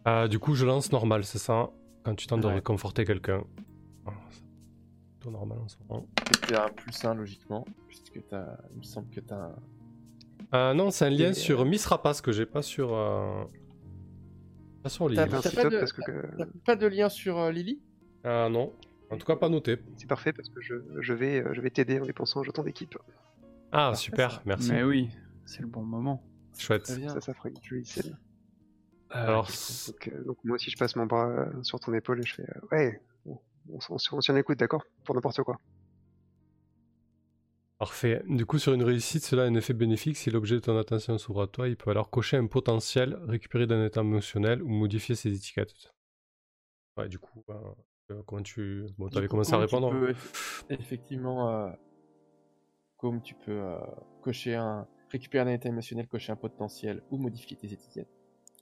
Euh, du coup, je lance normal, c'est ça Quand tu tentes de réconforter quelqu'un. Ah, c'est plutôt normal en ce moment. Tu as un plus 1 logiquement, puisque t'as... il me semble que tu as un. Euh, non, c'est un lien Et, sur Miss Rapace que j'ai pas sur. euh, Pas sur Lily. t'as pas de- pas de lien sur euh, Lily? Ah non, en tout cas pas noté. c'est parfait parce que je, je vais, euh, je vais t'aider en dépensant un jeton d'équipe. Ah, super, ça. merci. Mais oui, c'est le bon moment. Chouette. Très bien. Ça, ça fera une jolie scène. Alors, Donc, euh, donc moi aussi, je passe mon bras euh, sur ton épaule et je fais euh, Ouais, on, on, on, s- on s'y en écoute, d'accord? Pour n'importe quoi. Parfait. Du coup, sur une réussite, cela a un effet bénéfique. Si l'objet de ton attention s'ouvre à toi, il peut alors cocher un potentiel, récupérer d'un état émotionnel ou modifier ses étiquettes. Ouais, du coup, euh, euh, comment tu. Bon, t'avais coup, commencé à répondre. peux eff- effectivement, euh, comme tu peux euh, cocher un, récupérer un état émotionnel, cocher un potentiel ou modifier tes étiquettes.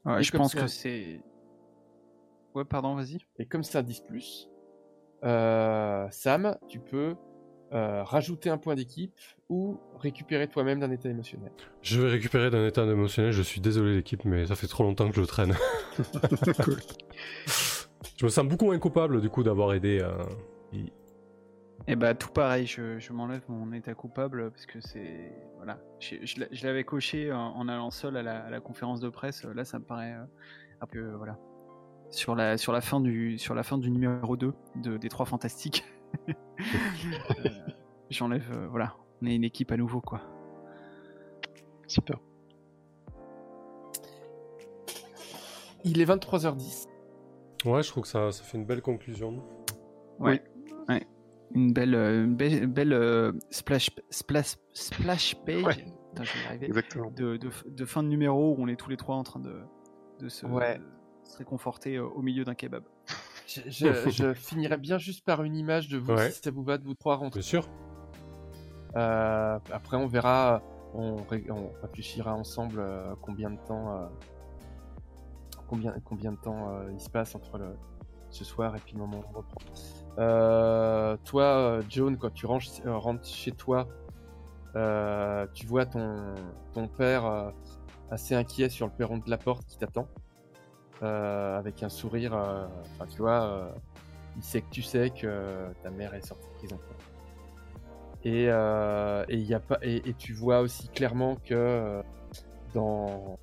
Ouais, je pense ça- que c'est. Ouais, pardon, vas-y. Et comme ça 10 plus, euh, Sam, tu peux euh, rajouter un point d'équipe ou récupérer toi-même d'un état émotionnel. Je vais récupérer d'un état émotionnel. Je suis désolé, l'équipe, mais ça fait trop longtemps que je le traîne. [LAUGHS] [LAUGHS] Cool. Je me sens beaucoup moins coupable, du coup, d'avoir aidé. euh, Et bah tout pareil, je, je m'enlève mon état coupable parce que c'est voilà, je, je l'a- je l'avais coché en, en allant seul à la, à la conférence de presse. Là, ça me paraît euh, un peu voilà sur la sur la fin du sur la fin du numéro 2 de, des trois fantastiques. [LAUGHS] Euh, J'enlève euh, voilà, on est une équipe à nouveau quoi. Super. Il est 23h10. Ouais, je trouve que ça, ça fait une belle conclusion. Ouais, ouais. Une belle euh, une belle, belle, euh, splash splash splash page. Ouais. Arriver. Exactement. de, de, de fin de numéro où on est tous les trois en train de, de se, Ouais. se réconforter euh, au milieu d'un kebab. Je, je- [LAUGHS] je finirai bien juste par une image de vous, Ouais. si ça vous va, de vous trois rentrer. Bien sûr. Euh, après, on verra, on, ré- on réfléchira ensemble euh, combien de temps, euh, combien, combien de temps euh, il se passe entre ce soir et puis le moment où on reprend. Euh, toi, euh, Joan, quand tu euh, rentres chez toi, tu vois ton, ton père assez inquiet sur le perron de la porte qui t'attend, avec un sourire. Enfin, tu vois, il sait que tu sais que ta mère est sortie de prison. Et, et, y a et, et tu vois aussi clairement que dans,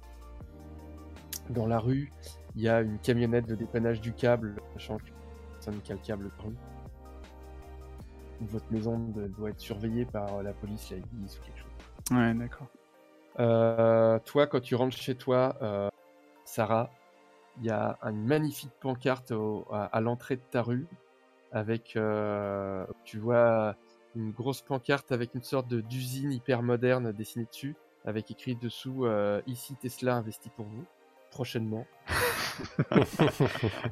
dans la rue, il y a une camionnette de dépannage du câble, sachant que personne qui a le câble de rue. Votre maison de- doit être surveillée par la police, la police ou quelque chose. Ouais, d'accord. Euh, toi, quand tu rentres chez toi, euh, Sarah, il y a une magnifique pancarte au- à, à l'entrée de ta rue avec, euh, tu vois, une grosse pancarte avec une sorte d'usine hyper moderne dessinée dessus, avec écrit dessous ici Tesla investit pour vous prochainement. [LAUGHS]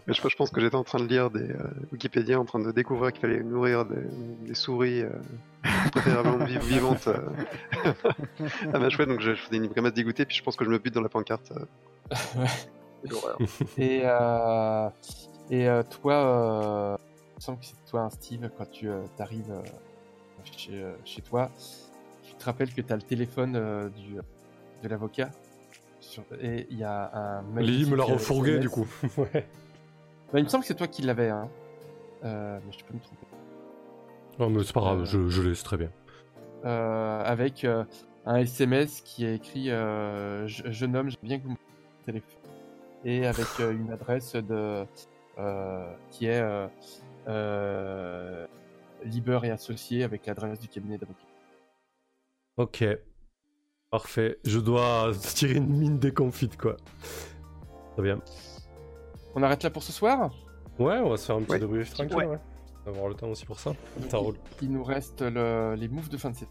Je, je pense que j'étais en train de lire des euh, Wikipédia, en train de découvrir qu'il fallait nourrir des, des souris, euh, préférablement vi- vivantes, euh, [LAUGHS] à ma chouette, donc je, je faisais une grimace dégoûtée, puis je pense que je me bute dans la pancarte. euh. [LAUGHS] Et, euh, et euh, toi, euh, je sens que c'est toi, hein, Steve, quand tu arrives chez, euh, chez toi, tu te rappelles que tu as le téléphone euh, du, de l'avocat? Et il y a un. Lee me l'a refourgué SMS. du coup. [LAUGHS] ouais. Bah, il me semble que c'est toi qui l'avais, hein. Euh, mais je peux me tromper. Non mais c'est pas grave, Euh. je, je laisse très bien. Euh, avec un SMS qui est écrit Je- Jeune homme, j'aime bien que vous me téléphone. Et avec une adresse de, qui est Liber et associé avec l'adresse du cabinet d'avocat. Ok. Parfait. Je dois [LAUGHS] tirer une mine déconfite quoi. Très bien. On arrête là pour ce soir? Ouais, on va se faire un petit Ouais. débrief tranquille, Ouais. ouais. On va avoir le temps aussi pour ça. Ça roule. Il nous reste le- les moves de fin de session.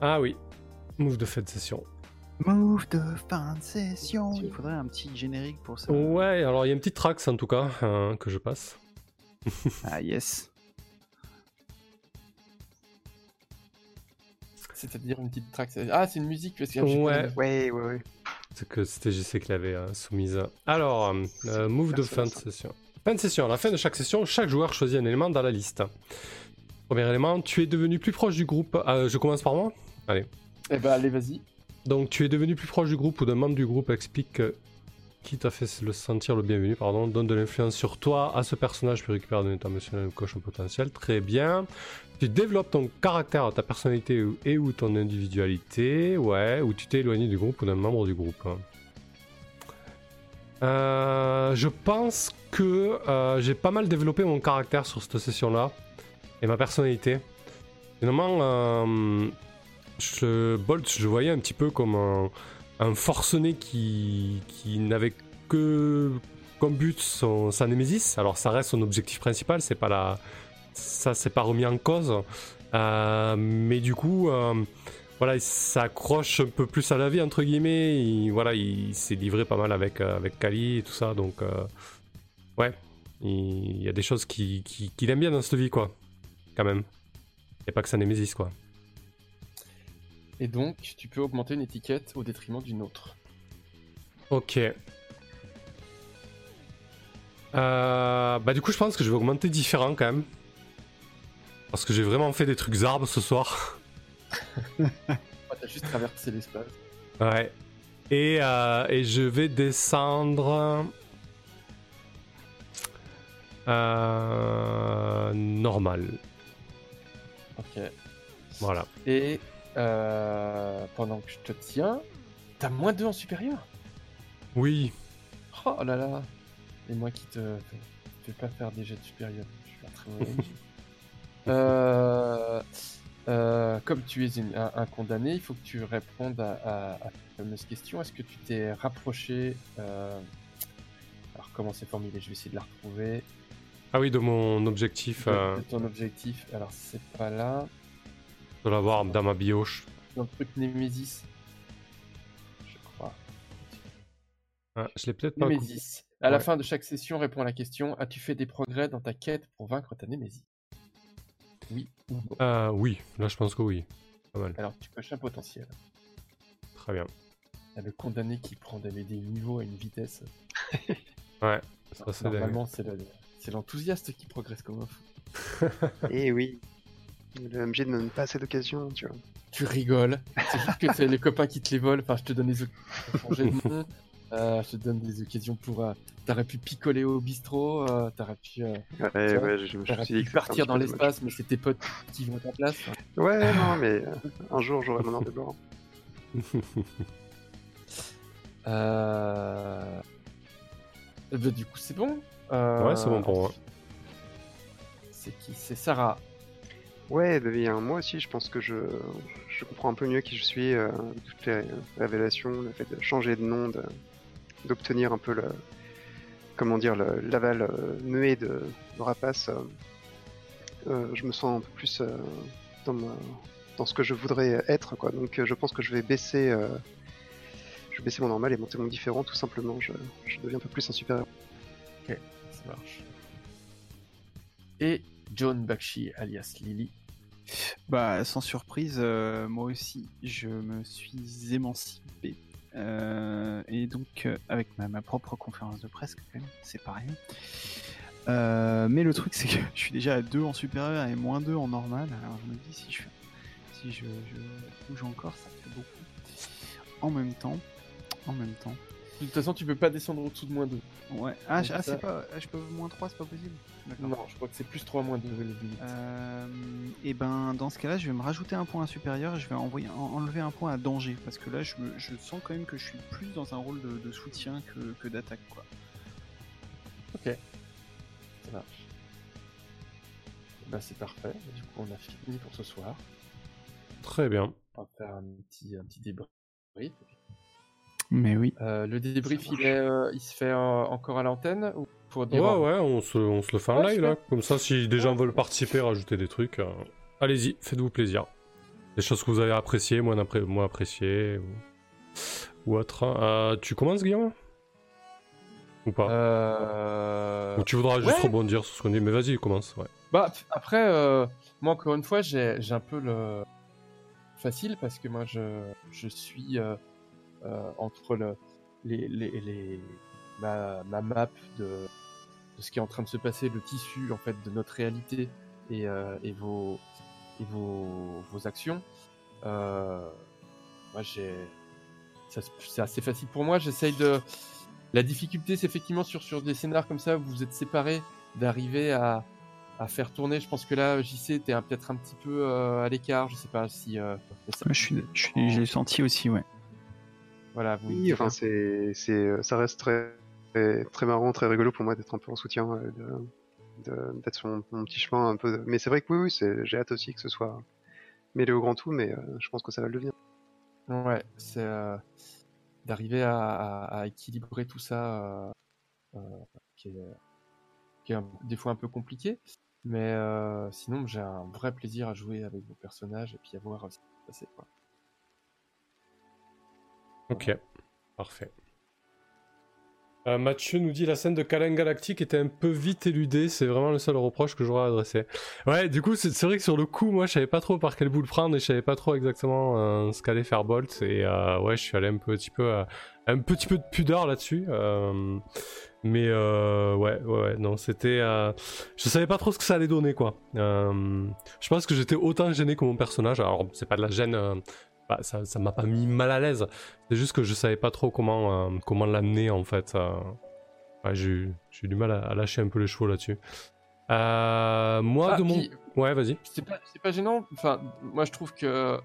Ah oui. Move de fin de session. Move de fin de session. Il faudrait un petit générique pour ça. Ouais, alors il y a une petite trax en tout cas hein, que je passe. Ah yes. C'est-à-dire une petite track. Ah, c'est une musique parce que Ouais. Ouais, ouais, ouais. C'est que c'était JC qui l'avait euh, soumise. Alors, euh, move de fin de session. Fin de session. À la fin de chaque session, chaque joueur choisit un élément dans la liste. Premier élément, tu es devenu plus proche du groupe. Euh, je commence par moi? Eh ben, allez, vas-y. Donc, tu es devenu plus proche du groupe ou d'un membre du groupe explique euh, qui t'a fait le sentir le bienvenu, pardon, donne de l'influence sur toi à ce personnage puis récupère de l'état émotionnel ou coche un potentiel. Très bien. Tu développes ton caractère, ta personnalité et ou ton individualité, ouais, ou tu t'es éloigné du groupe ou d'un membre du groupe. Euh, je pense que euh, j'ai pas mal développé mon caractère sur cette session-là et ma personnalité. Finalement, euh, je, Bolt, je voyais un petit peu comme un, un forcené qui, qui n'avait que comme but son, sa némésis. Alors ça reste son objectif principal, c'est pas la, ça c'est pas remis en cause. Euh, mais du coup, euh, voilà, il s'accroche un peu plus à la vie entre guillemets. Il, voilà, il s'est livré pas mal avec euh, avec Kali et tout ça, donc ouais, il, y a des choses qui- qui- qu'il aime bien dans cette vie quoi, quand même. Et pas que sa némésis quoi. Et donc, tu peux augmenter une étiquette au détriment d'une autre. Ok. Euh, bah du coup je pense que je vais augmenter différent quand même. Parce que j'ai vraiment fait des trucs arbres ce soir. [LAUGHS] Oh, T'as juste traversé l'espace. Ouais. Et, euh, et je vais descendre... Euh, normal. Ok. Voilà. Et euh, pendant que je te tiens, t'as moins 2 en supérieur? Oui. Oh là là Et moi qui te fais pas faire des jets de supérieur. Je suis un très mauvais comme tu es une- un, un condamné, il faut que tu répondes à, à, à cette fameuse question. Est-ce que tu t'es rapproché euh, Alors comment c'est formulé Je vais essayer de la retrouver. Ah oui, de mon objectif De, euh, de ton objectif. Alors c'est pas là. de l'avoir dans ma bioche. Dans le truc Nemesis. Je crois. Ah, je l'ai peut-être pas. Nemesis. À la fin de chaque session, réponds à la question As-tu fait des progrès dans ta quête pour vaincre ta némésie Oui ou non Ah oui, là je pense que oui. Pas mal. Alors tu coches un potentiel. Très bien. Il y a le condamné qui prend des, des niveaux à une vitesse. [LAUGHS] Ouais, ça c'est. Normalement, c'est le- c'est l'enthousiaste qui progresse comme un fou. [LAUGHS] Et oui. Le MG ne donne pas assez d'occasions, tu vois. Tu rigoles. C'est juste que c'est les copains qui te les volent. Enfin, je te donne des occasions [LAUGHS] Euh, je te donne des occasions pour. euh, T'aurais pu picoler au bistrot. euh, T'aurais pu, euh, Ouais, vois, ouais, je, je me t'aurais suis dit que partir dans l'espace, mais c'est tes potes qui vont à ta place. Ouais, [LAUGHS] non, mais un jour j'aurai mon de gloire. [LAUGHS] Euh... ben, du coup, c'est bon. Euh, Ouais, c'est bon pour moi. C'est qui? C'est Sarah. Ouais, bah, bien, moi aussi je pense que je, je comprends un peu mieux qui je suis, euh, toutes les révélations, le fait de changer de nom, de- d'obtenir un peu le, comment dire, le- l'aval euh, muet de, de Rapace. euh, euh, je me sens un peu plus euh, dans, ma- dans ce que je voudrais être, quoi. Donc euh, je pense que je vais baisser, euh, je vais baisser mon normal et monter mon différent, tout simplement. Je, je deviens un peu plus un super héros. Ça marche. Et John Bakshi, alias Lily. Bah, sans surprise, euh, moi aussi, je me suis émancipé. Euh, et donc, euh, avec ma, ma propre conférence de presse, quand même, c'est pas rien. Euh, mais le truc, c'est que je suis déjà à 2 en supérieur et moins 2 en normal. Alors, je me dis, si je, fais- si je, je bouge encore, ça fait beaucoup. En même temps, en même temps. De toute façon, tu peux pas descendre au-dessous de moins 2. Ouais. Ah, ah, c'est pas, ah, je peux moins 3, c'est pas possible. Non, je crois que c'est plus 3 moins 2 les limites. Euh, et ben dans ce cas-là, je vais me rajouter un point à supérieur et je vais envoyer, en- enlever un point à danger parce que là, je, me- je sens quand même que je suis plus dans un rôle de, de soutien que, que d'attaque quoi. Ok. Ça marche. Bah, c'est parfait. Du coup, on a fini pour ce soir. Très bien. On va faire un petit, un petit débrief. Mais oui. Euh, le débrief, il, est, euh, il se fait euh, encore à l'antenne ou pour Ouais, dire ouais, on se, on se le fait en Ouais, live là. Comme ça, si des gens veulent participer, rajouter des trucs, euh, allez-y, faites-vous plaisir. Des choses que vous avez appréciées, moins, appré- moins appréciées ou, ou autre. Euh, tu commences, Guillaume? Ou pas? Euh, Ou tu voudras juste ouais. rebondir sur ce qu'on dit Mais vas-y, commence. Ouais. Bah, après, euh, moi, encore une fois, j'ai j'ai un peu le facile parce que moi, je, je suis euh, euh, entre le, les, les, les- ma, ma map de, de ce qui est en train de se passer, le tissu, en fait, de notre réalité et, euh, et, vos, et vos, vos actions. Euh, moi, j'ai. C'est assez facile pour moi. J'essaye de. La difficulté, c'est effectivement sur, sur des scénars comme ça où vous êtes séparés, d'arriver à, à faire tourner. Je pense que là, JC, t'es un- peut-être un petit peu euh, à l'écart. Je sais pas si. euh, ça- Je suis, je suis, j'ai senti aussi, ouais. Voilà, vous Oui, direz. enfin, c'est, c'est, ça reste très, très, très marrant, très rigolo pour moi d'être un peu en soutien, euh, de, de- d'être sur mon, mon petit chemin un peu. de- Mais c'est vrai que oui, oui, c'est, j'ai hâte aussi que ce soit mêlé au grand tout, mais euh, je pense que ça va le devenir. Ouais, c'est euh, d'arriver à, à- à équilibrer tout ça, euh, euh, qui est, qui est un- des fois un peu compliqué. Mais euh, sinon, j'ai un vrai plaisir à jouer avec vos personnages et puis à voir ce qui va se passer. Quoi. Ok, parfait. Euh, Mathieu nous dit la scène de Câlin Galactique était un peu vite éludée, c'est vraiment le seul reproche que j'aurais adressé. Ouais, du coup, c'est vrai que sur le coup, moi, je savais pas trop par quel bout le prendre et je savais pas trop exactement euh, ce qu'allait faire Bolt. Et euh, ouais, je suis allé un petit peu, un petit peu de pudeur là-dessus. mais ouais, ouais, ouais, non, c'était. je savais pas trop ce que ça allait donner, quoi. Je pense que j'étais autant gêné que mon personnage. Alors, c'est pas de la gêne. Bah, ça ça m'a pas mis mal à l'aise. C'est juste que je savais pas trop comment, euh, comment l'amener en fait. euh. Ouais, j'ai eu du mal à, à lâcher un peu les chevaux là-dessus. Euh, moi, Ah, de mon. puis- Ouais, vas-y. C'est pas, c'est pas gênant. Enfin, moi, je trouve que.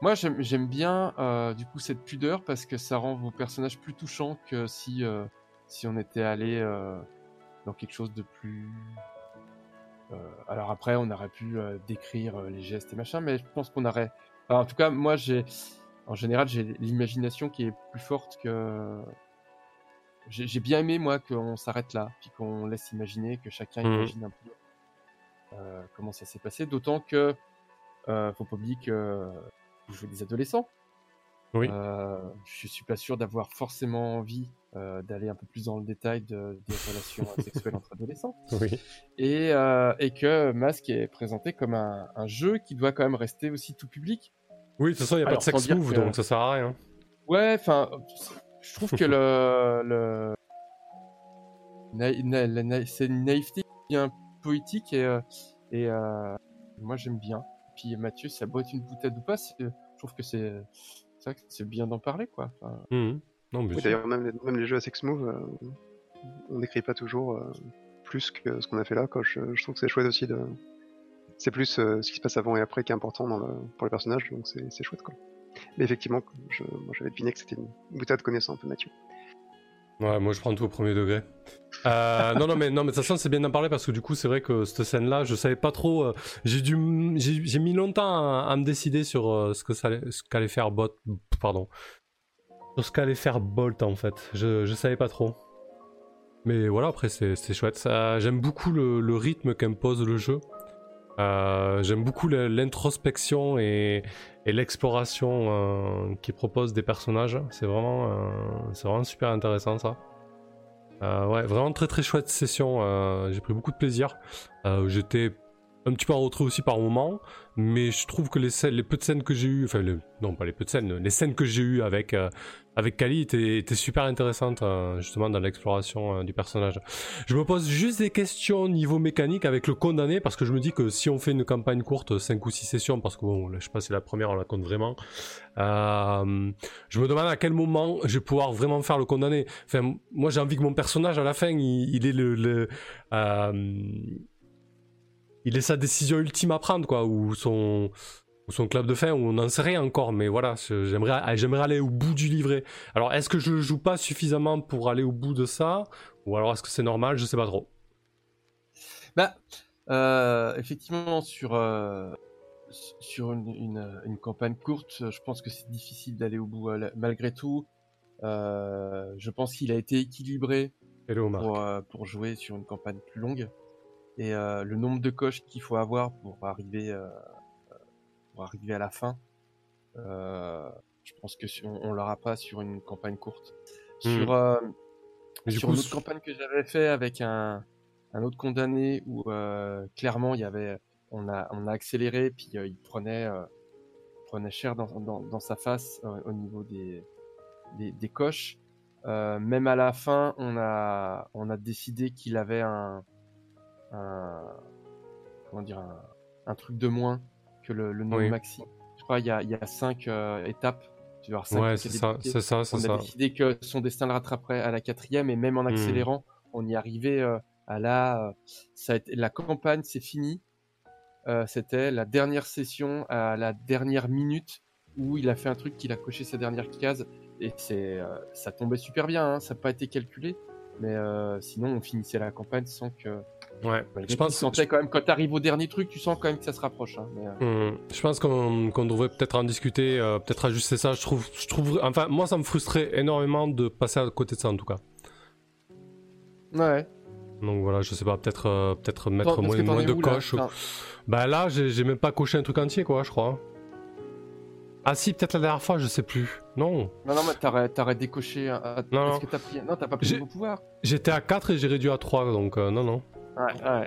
Moi, j'aime j'aime bien du coup cette pudeur parce que ça rend vos personnages plus touchants que si, si on était allé dans quelque chose de plus. Euh, alors après, on aurait pu euh, décrire euh, les gestes et machin, mais je pense qu'on aurait. en tout cas, moi, j'ai. En général, j'ai l'imagination qui est plus forte que. J'ai j'ai bien aimé, moi, qu'on s'arrête là, puis qu'on laisse imaginer, que chacun Mhm. imagine un peu euh, comment ça s'est passé. D'autant que, euh, faut pas oublier que vous jouez des adolescents. Oui. Je suis pas sûr d'avoir forcément envie euh, d'aller un peu plus dans le détail de, des relations [LAUGHS] sexuelles entre adolescents. Oui. Et, euh, et que Mask est présenté comme un, un jeu qui doit quand même rester aussi tout public. Oui, de toute façon, il n'y a pas de sex move, que- donc ça sert à rien. Ouais, enfin, je trouve que le, [LAUGHS] le... na- na- la na- c'est une naïveté bien poétique et, euh, et moi j'aime bien. Puis Mathieu, ça être une boutade ou pas, je trouve que c'est c'est bien d'en parler quoi. Enfin, Mhm. Non, mais Oui, D'ailleurs, même, les- même les jeux à sex move, euh, on n'écrit pas toujours euh, plus que ce qu'on a fait là. Quoi. Je, je trouve que c'est chouette aussi de. C'est plus euh, ce qui se passe avant et après qui est important dans le, pour les personnages, donc c'est chouette quoi. Mais effectivement, je, j'avais deviné que c'était une boutade connaissant un peu Mathieu. Ouais, moi je prends tout au premier degré. Euh, [LAUGHS] non, non, mais non, mais de toute façon, c'est bien d'en parler parce que du coup, c'est vrai que cette scène-là, je savais pas trop. euh, j'ai dû, j'ai j'ai mis longtemps à, à me décider sur euh, ce que ça, allait- ce qu'allait faire Bot, pardon, sur ce qu'allait faire Bolt en fait. Je, je savais pas trop. Mais voilà, après c'est chouette. Ça, j'aime beaucoup le, le rythme qu'impose le jeu. Euh, j'aime beaucoup l'introspection et, l'exploration euh, qui propose des personnages. C'est vraiment, euh, c'est vraiment super intéressant ça. Euh, ouais, vraiment très très chouette session. J'ai pris beaucoup de plaisir. J'étais un petit peu en retrait aussi par moment, mais je trouve que les, scènes, les peu de scènes que j'ai eues, enfin non pas les peu de scènes, les scènes que j'ai eues avec euh, avec Kali étaient, super intéressantes euh, justement dans l'exploration euh, du personnage. Je me pose juste des questions niveau mécanique avec le condamné parce que je me dis que si on fait une campagne courte, 5 ou 6 sessions, parce que bon, là, je sais pas c'est la première, on la compte vraiment. je me demande à quel moment je vais pouvoir vraiment faire le condamné. Enfin, moi j'ai envie que mon personnage à la fin, il, ait le, il ait sa décision ultime à prendre, quoi, ou son, ou son clap de fin, ou on n'en sait rien encore, mais voilà, j'aimerais, j'aimerais aller au bout du livret. Alors, est-ce que je joue pas suffisamment pour aller au bout de ça, ou alors est-ce que c'est normal, je sais pas trop. Bah, euh, effectivement, sur, euh, sur une, une, une campagne courte, je pense que c'est difficile d'aller au bout. euh, Malgré tout, euh, je pense qu'il a été équilibré Hello pour, pour jouer sur une campagne plus longue. Et euh, le nombre de coches qu'il faut avoir pour arriver, euh, pour arriver à la fin, euh, je pense que si- on, on l'aura pas sur une campagne courte. Hmm. Sur, euh, sur coup, une autre campagne que j'avais fait avec un, un autre condamné où euh, clairement il y avait, on a, on a accéléré puis euh, il prenait, euh, prenait cher dans, dans, dans sa face euh, au niveau des, des, des coches. Euh, même à la fin, on a, on a décidé qu'il avait un, un, comment dire, un, un truc de moins que le, le nombre Oui. maxi. Je crois il y a, il y a cinq euh, étapes. Tu vas avoir cinq ouais, c'est ça, c'est ça, on a décidé que son destin le rattraperait à la quatrième et même en accélérant, on y arrivait euh, à la. euh, ça a été, la campagne, c'est fini. Euh, C'était la dernière session à la dernière minute où il a fait un truc qu'il a coché sa dernière case et c'est ça tombait super bien. Hein, ça n'a pas été calculé, mais sinon on finissait la campagne sans que. Ouais, je pense, tu sentais quand même quand t'arrives au dernier truc, tu sens quand même que ça se rapproche. Hein, mais, euh, Hum, je pense qu'on devrait peut-être en discuter, euh, peut-être ajuster ça. Je trouve, je trouve, enfin, moi, ça me frustrait énormément de passer à côté de ça en tout cas. Ouais. Donc voilà, je sais pas, peut-être, euh, peut-être mettre moins, de là coches. Bah là, j'ai même pas coché un truc entier, quoi, je crois. Ah si, peut-être la dernière fois, je sais plus. Non, Non, non, mais t'aurais décoché. Non, non. que t'as pris Non, t'as pas pris nouveau pouvoir? j'étais à 4 et j'ai réduit à 3, donc euh, non, non. Ouais, ouais.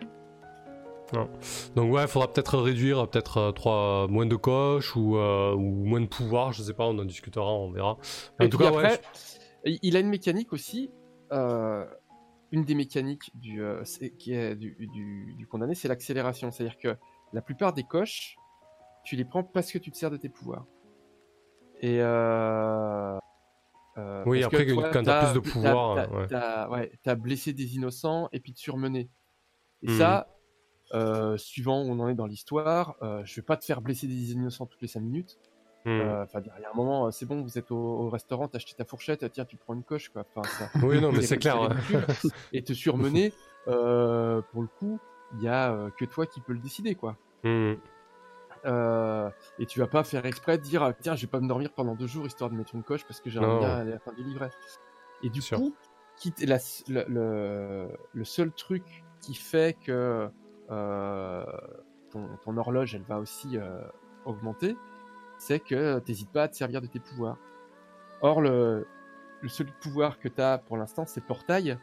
Donc ouais, faudra peut-être réduire, peut-être euh, trois, moins de coches ou, euh, ou moins de pouvoir, je sais pas, on en discutera, on verra. Mais Et en tout cas, après, il- il a une mécanique aussi. euh, une des mécaniques du, euh, qui est du, du, du condamné, c'est l'accélération. C'est-à-dire que la plupart des coches, tu les prends parce que tu te sers de tes pouvoirs. Et euh, euh, Oui, parce que après, toi, quand t'as plus de pouvoir, t'as, ouais. ouais, blessé des innocents et puis de surmener. Et Mhm. ça, euh, suivant où on en est dans l'histoire, euh, je vais pas te faire blesser des innocents toutes les 5 minutes. hum. Euh, Enfin, il y a un moment, euh, c'est bon, vous êtes au, au restaurant, t'as acheté ta fourchette, tiens, tu prends une coche, quoi. Enfin, ça, [LAUGHS] Oui, non, mais c'est clair. ridicule. Et te surmener, [LAUGHS] euh, pour le coup, il y a que toi qui peux le décider, quoi. Euh, et tu vas pas faire exprès de dire, tiens, je vais pas me dormir pendant deux jours histoire de mettre une coche parce que j'ai Non. un lien à la fin du livret. Et du coup, quitte la- le, le, le seul truc qui fait que euh, ton, ton horloge, elle va aussi euh, augmenter, c'est que t'hésites pas à te servir de tes pouvoirs. Or, le, le seul pouvoir que tu as pour l'instant, c'est portail.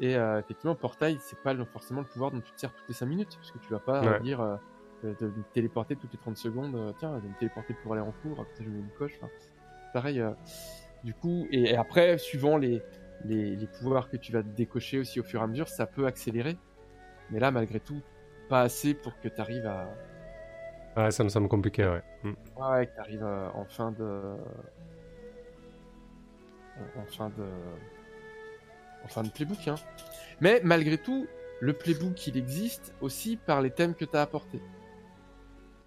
Et euh, effectivement, portail, c'est pas forcément le pouvoir dont tu te sers toutes les 5 minutes. Parce que tu vas pas Ouais. dire euh, de, de me téléporter toutes les 30 secondes. euh, tiens, de me téléporter pour aller en cours. Après, je mets une coche. Enfin, pareil. du coup, et, et après, suivant les, les, les pouvoirs que tu vas décocher aussi au fur et à mesure, ça peut accélérer. Mais là, malgré tout, pas assez pour que tu arrives à. Ouais, ça me semble compliqué, ouais. Mm. Ouais, que tu arrives en fin de. En fin de. En fin de playbook, hein. Mais malgré tout, le playbook, il existe aussi par les thèmes que tu as apportés.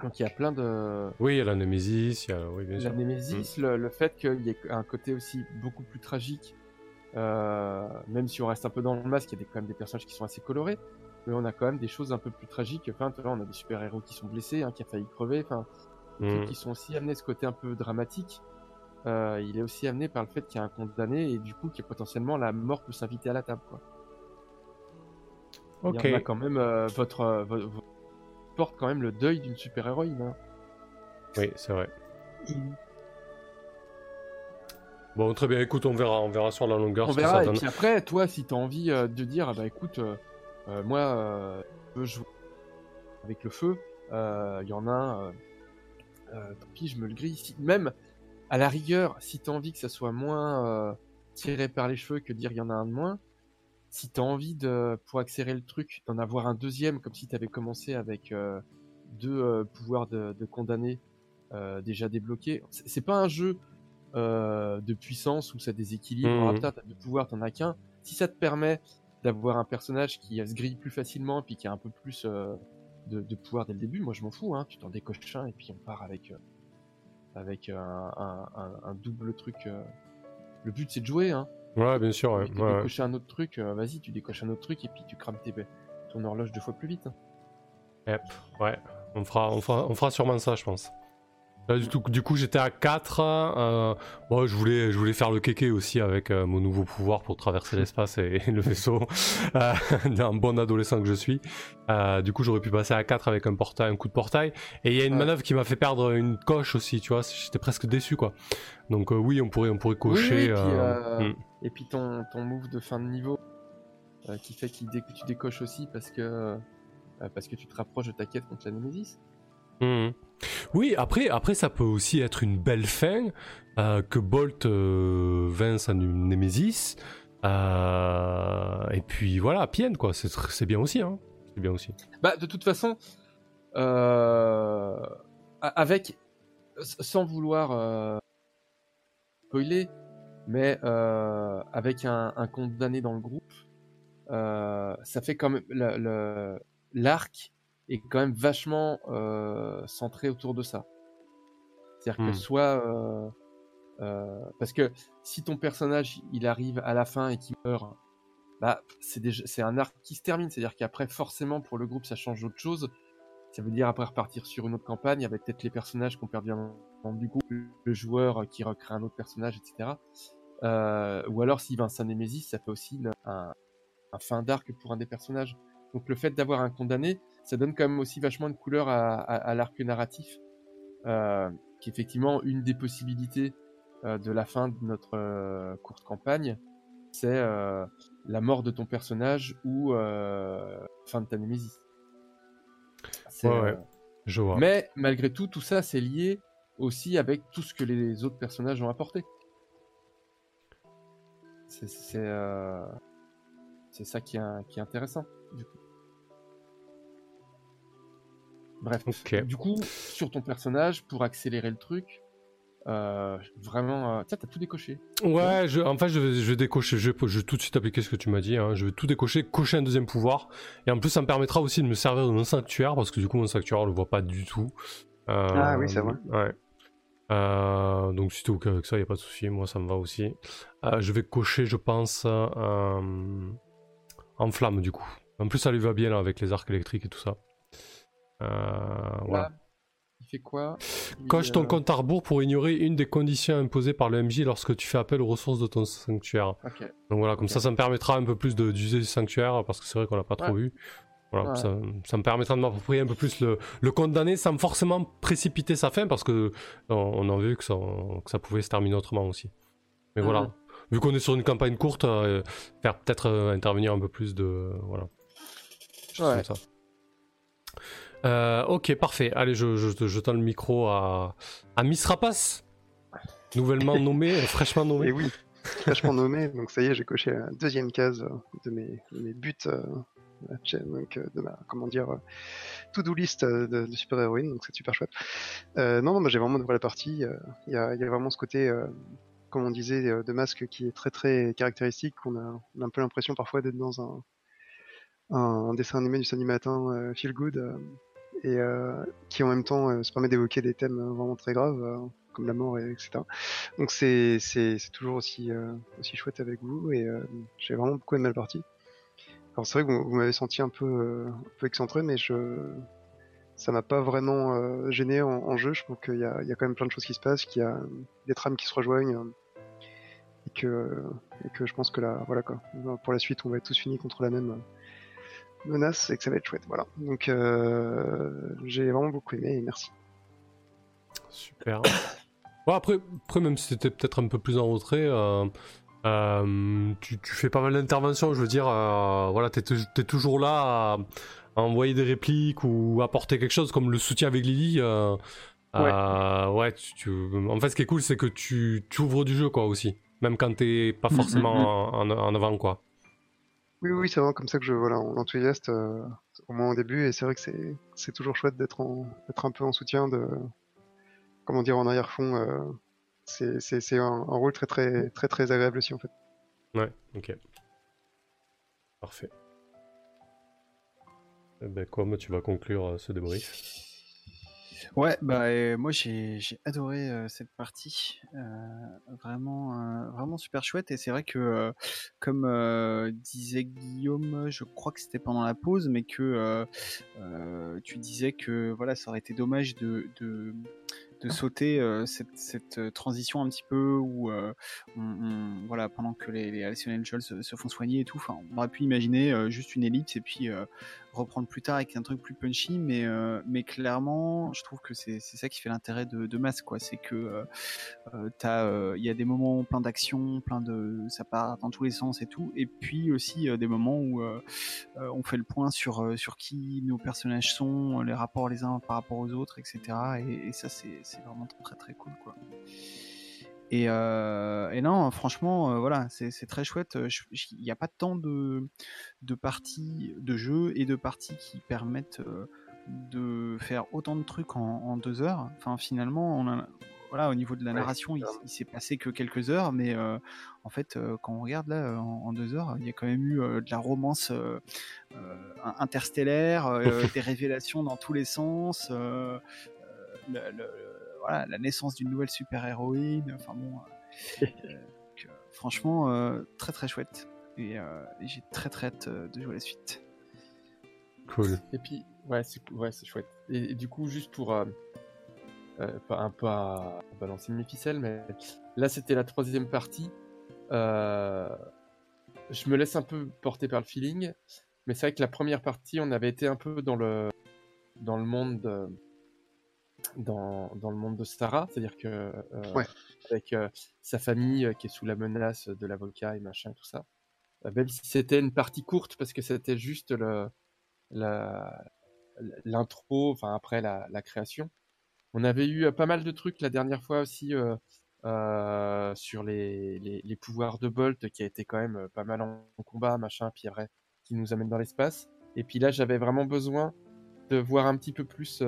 Donc il y a plein de. Oui, il y a la Nemesis, il y a... Oui, bien La sûr. Némésis, le, le fait qu'il y ait un côté aussi beaucoup plus tragique, euh, même si on reste un peu dans le masque, il y a des- quand même des personnages qui sont assez colorés, mais on a quand même des choses un peu plus tragiques. Enfin, tu vois, on a des super-héros qui sont blessés, un qui a failli crever, enfin, Mm. qui sont aussi amenés ce côté un peu dramatique. Euh, il est aussi amené par le fait qu'il y a un condamné et du coup, que potentiellement la mort peut s'inviter à la table. Quoi. Ok. Il y en a quand même, euh, votre, euh, porte quand même le deuil d'une super-héroïne. hein. Oui, c'est vrai. Bon, très bien, écoute, on verra, on verra sur la longueur On ce que verra. Et puis après, toi, si t'as envie euh, de dire, ah bah écoute, moi, euh, je veux jouer avec le feu, euh, il y en a un, euh, euh, tant pis, je me le grille. Si- même, à la rigueur, si t'as envie que ça soit moins euh, tiré par les cheveux que dire il y en a un de moins, si t'as envie de, pour accélérer le truc, d'en avoir un deuxième, comme si t'avais commencé avec euh, deux euh, pouvoirs de, de condamné euh, déjà débloqués, c'est pas un jeu euh, de puissance où ça déséquilibre. Mhm. Ah, t'as deux pouvoirs, t'en as qu'un. Si ça te permet d'avoir un personnage qui se grille plus facilement, puis qui a un peu plus euh, de, de pouvoir dès le début, moi je m'en fous. Hein. Tu t'en décoches un et puis on part avec euh, avec un, un- un- un double truc. euh. Le but c'est de jouer. Hein. Ouais, bien sûr, ouais. Ouais. décocher un autre truc, vas-y, tu décoches un autre truc et puis tu crames tes, ton horloge deux fois plus vite. hein. Yep, ouais. On fera, on, fera, on fera sûrement ça, je pense. Là, du, tout- du coup, j'étais à 4. euh, bon, je voulais, je voulais faire le kéké aussi avec euh, mon nouveau pouvoir pour traverser l'espace et, et le vaisseau. [LAUGHS] Euh, d'un bon adolescent que je suis. Euh, du coup, j'aurais pu passer à 4 avec un, portail, un coup de portail. Et il y a une Ouais. manœuvre qui m'a fait perdre une coche aussi, tu vois. J'étais presque déçu, quoi. Donc, euh, oui, on pourrait, on pourrait cocher. oui, euh, euh, hmm. Et puis ton, ton move de fin de niveau euh, qui fait que tu décoches aussi parce que, euh, parce que tu te rapproches de ta quête contre la. Mhm. Oui, après, après, ça peut aussi être une belle fin euh, que Bolt euh, vince en une Némésis. Euh, et puis voilà, Pienne, quoi. C'est bien aussi, hein. C'est bien aussi. Bah, de toute façon, euh, a- avec, sans vouloir euh, spoiler, mais euh, avec un, un condamné dans le groupe, euh, ça fait quand même le- le- l'arc est quand même vachement euh, centré autour de ça. C'est-à-dire Hmm. que soit euh, euh, parce que si ton personnage il arrive à la fin et qu'il meurt, bah c'est un arc qui se termine. C'est-à-dire qu'après forcément pour le groupe ça change d'autre chose. Ça veut dire après repartir sur une autre campagne avec peut-être les personnages perdu un membre du groupe, le joueur qui recrée un autre personnage, etc. Ou alors s'il va un Nemesis, ça fait aussi une- un, un fin d'arc pour un des personnages. Donc le fait d'avoir un condamné, ça donne quand même aussi vachement de couleur à, à- à l'arc narratif, euh, qui est effectivement une des possibilités euh, de la fin de notre euh, courte campagne, c'est la mort de ton personnage ou fin de ta Némésis. C'est, Ouais, ouais. Je vois. Mais malgré tout, tout ça, c'est lié aussi avec tout ce que les autres personnages ont apporté. C'est ça qui est, qui est intéressant. Du coup. Bref. Du coup, sur ton personnage, pour accélérer le truc, euh, vraiment, euh, tiens, t'as tout décoché. Ouais, je, en fait, je vais, je vais décocher. Je vais, je vais tout de suite appliquer ce que tu m'as dit. hein. Je vais tout décocher, cocher un deuxième pouvoir. Et en plus, ça me permettra aussi de me servir de mon sanctuaire parce que du coup, mon sanctuaire, on le voit pas du tout. Euh, Ah oui, c'est vrai. Ouais. Euh, donc, si t'es OK avec ça, y a pas de souci. Moi, ça me va aussi. Euh, je vais cocher, je pense, euh, en flamme du coup. En plus, ça lui va bien là, avec les arcs électriques et tout ça. Euh, voilà. Il fait quoi Il, Coche ton euh, compte à rebours pour ignorer une des conditions imposées par le MJ lorsque tu fais appel aux ressources de ton sanctuaire. Donc voilà, comme ça, ça me permettra un peu plus d'user le sanctuaire parce que c'est vrai qu'on l'a pas trop vu. Voilà, Ouais. ça, ça me permettra de m'approprier un peu plus le, le condamné sans forcément précipiter sa fin parce que on, on a vu que ça, que ça pouvait se terminer autrement aussi. Mais Mhm. voilà. vu qu'on est sur une campagne courte, faire peut-être intervenir un peu plus de. voilà. Ouais. Comme ça. Ok, parfait. Allez, je, je, je tends le micro à, à Miss Rapace, nouvellement [LAUGHS] nommée, fraîchement nommée. Et oui, fraîchement nommé. Donc ça y est, j'ai coché la deuxième case de mes, de mes buts donc, de ma, comment dire, to-do list de, de super-héroïne, donc c'est super chouette. Euh, non, non, moi j'ai vraiment adoré la partie. Il y, a, y, a, vraiment ce côté, euh, comme on disait, de masque qui est très très caractéristique. On a, on a un peu l'impression parfois d'être dans un, un, dessin animé du samedi matin, feel good, et qui en même temps se permet d'évoquer des thèmes vraiment très graves comme la mort, et, etc. Donc c'est toujours aussi, aussi chouette avec vous et j'ai vraiment beaucoup aimé la partie. Alors c'est vrai que vous, m'avez senti un peu, euh, un peu excentré, mais je, ça m'a pas vraiment euh, gêné en, jeu. Je trouve qu'il y a, y a quand même plein de choses qui se passent, qu'il y a des trames qui se rejoignent, et que, et que je pense que là, voilà quoi. Pour la suite, on va être tous finis contre la même menace et que ça va être chouette. Voilà. Donc euh, j'ai vraiment beaucoup aimé et merci. Super. [COUGHS] Bon, après, après, même si c'était peut-être un peu plus en retrait, euh, euh, tu, fais pas mal d'interventions, je veux dire, euh, voilà, t'es, es toujours là à, envoyer des répliques ou apporter quelque chose comme le soutien avec Lily. Euh, ouais, tu, en fait, ce qui est cool, c'est que tu, ouvres du jeu, quoi, aussi, même quand t'es pas mm, forcément mm, mm. En, avant, quoi. Oui, oui, c'est vraiment comme ça que je, voilà, on enthousiaste au moins au début, et c'est vrai que c'est, toujours chouette d'être, d'être un peu en soutien, de, comment dire, en arrière-fond c'est un, rôle très très très très agréable aussi en fait. Ouais, ok. Parfait. Eh ben, comme tu vas conclure euh, ce débrief Ouais, bah euh, moi j'ai adoré euh, cette partie, vraiment vraiment super chouette et c'est vrai que comme disait Guillaume, je crois que c'était pendant la pause, mais que tu disais que voilà ça aurait été dommage de, de de sauter euh, cette, euh, transition un petit peu où euh, voilà pendant que les, les Angels se, font soigner et tout on aurait pu imaginer juste une ellipse et puis reprendre plus tard avec un truc plus punchy mais mais clairement je trouve que c'est ça qui fait l'intérêt de, de Mask quoi. C'est que il y a des moments plein d'action plein de ça part dans tous les sens et tout et puis aussi des moments où on fait le point sur sur qui nos personnages sont les rapports les uns par rapport aux autres etc et, et ça c'est c'est vraiment très très cool quoi. Et, euh, et non, franchement, euh, voilà, c'est très chouette. Il n'y a pas tant de, de parties de jeux et de parties qui permettent euh, de faire autant de trucs en, deux heures. Enfin, finalement, on a, voilà, au niveau de la narration, il, s'est passé que quelques heures, mais en fait, quand on regarde là, en, deux heures, il y a quand même eu de la romance interstellaire, [LAUGHS] des révélations dans tous les sens. le, voilà, la naissance d'une nouvelle super-héroïne. Enfin bon, [LAUGHS] euh, euh, franchement, euh, très très chouette. Et, j'ai très très hâte de jouer la suite. Cool. Et puis, ouais, c'est ouais, chouette. Et, du coup, juste pour un peu à balancer mes ficelles, mais là c'était la troisième partie. je me laisse un peu porter par le feeling, mais c'est vrai que la première partie, on avait été un peu dans le dans le monde dans, dans le monde de Stara, c'est-à-dire que euh, avec euh, sa famille euh, qui est sous la menace de l'avocat et machin tout ça, même si c'était une partie courte parce que c'était juste le l'intro, enfin après la, la, création. On avait eu pas mal de trucs la dernière fois aussi sur les, les, les, pouvoirs de Bolt qui a été quand même pas mal en, combat, machin, puis après qui nous amène dans l'espace. Et puis là, j'avais vraiment besoin de voir un petit peu plus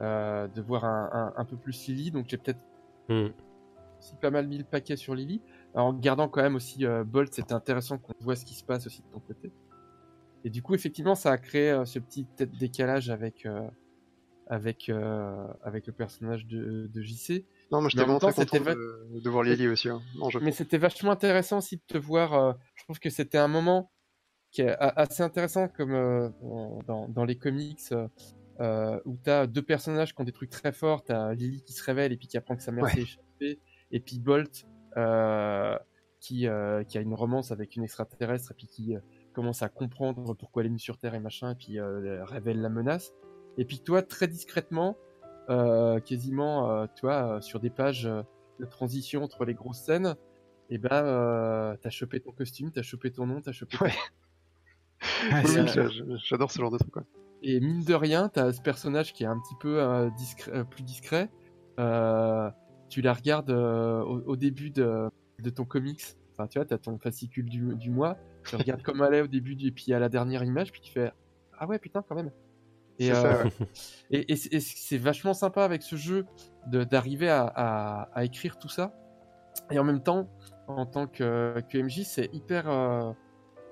euh, de voir un, un, peu plus Lily. Donc j'ai peut-être hmm. aussi pas mal mis le paquet sur Lily. en gardant quand même aussi euh, Bolt, c'était intéressant qu'on voit ce qui se passe aussi de ton côté. Et du coup, effectivement, ça a créé euh, ce petit décalage avec avec avec le personnage de, de JC. Non, mais j'étais vraiment très content de, de, voir Lily aussi. Hein. mais c'était vachement intéressant aussi de te voir. je trouve que c'était un moment qui est assez intéressant comme dans, dans, les comics euh, où t'as deux personnages qui ont des trucs très forts. T'as Lily qui se révèle et puis qui apprend que sa mère s'est échappée, et puis Bolt euh, qui, euh, qui a une romance avec une extraterrestre et puis qui euh, commence à comprendre pourquoi elle est venue sur Terre et machin, et puis euh, révèle la menace. Et puis toi, très discrètement, quasiment, toi, sur des pages de transition entre les grosses scènes, et ben euh, t'as chopé ton costume, t'as chopé ton nom, t'as chopé. ton- Ouais. Ah, [LAUGHS] Oui, j'adore ce genre de truc. Quoi. Et mine de rien, t'as ce personnage qui est un petit peu euh, discret- euh, plus discret. Euh, tu la regardes au, au début de, de ton comics. Enfin, tu vois, t'as ton fascicule du, du mois. Tu regardes comme elle est au début, du, et puis à la dernière image, puis tu fais Ah ouais, putain, quand même. Et, euh, [LAUGHS] et, et c'est- et c'est vachement sympa avec ce jeu d'arriver à, à- à écrire tout ça. Et en même temps, en tant que, que MJ, c'est hyper euh,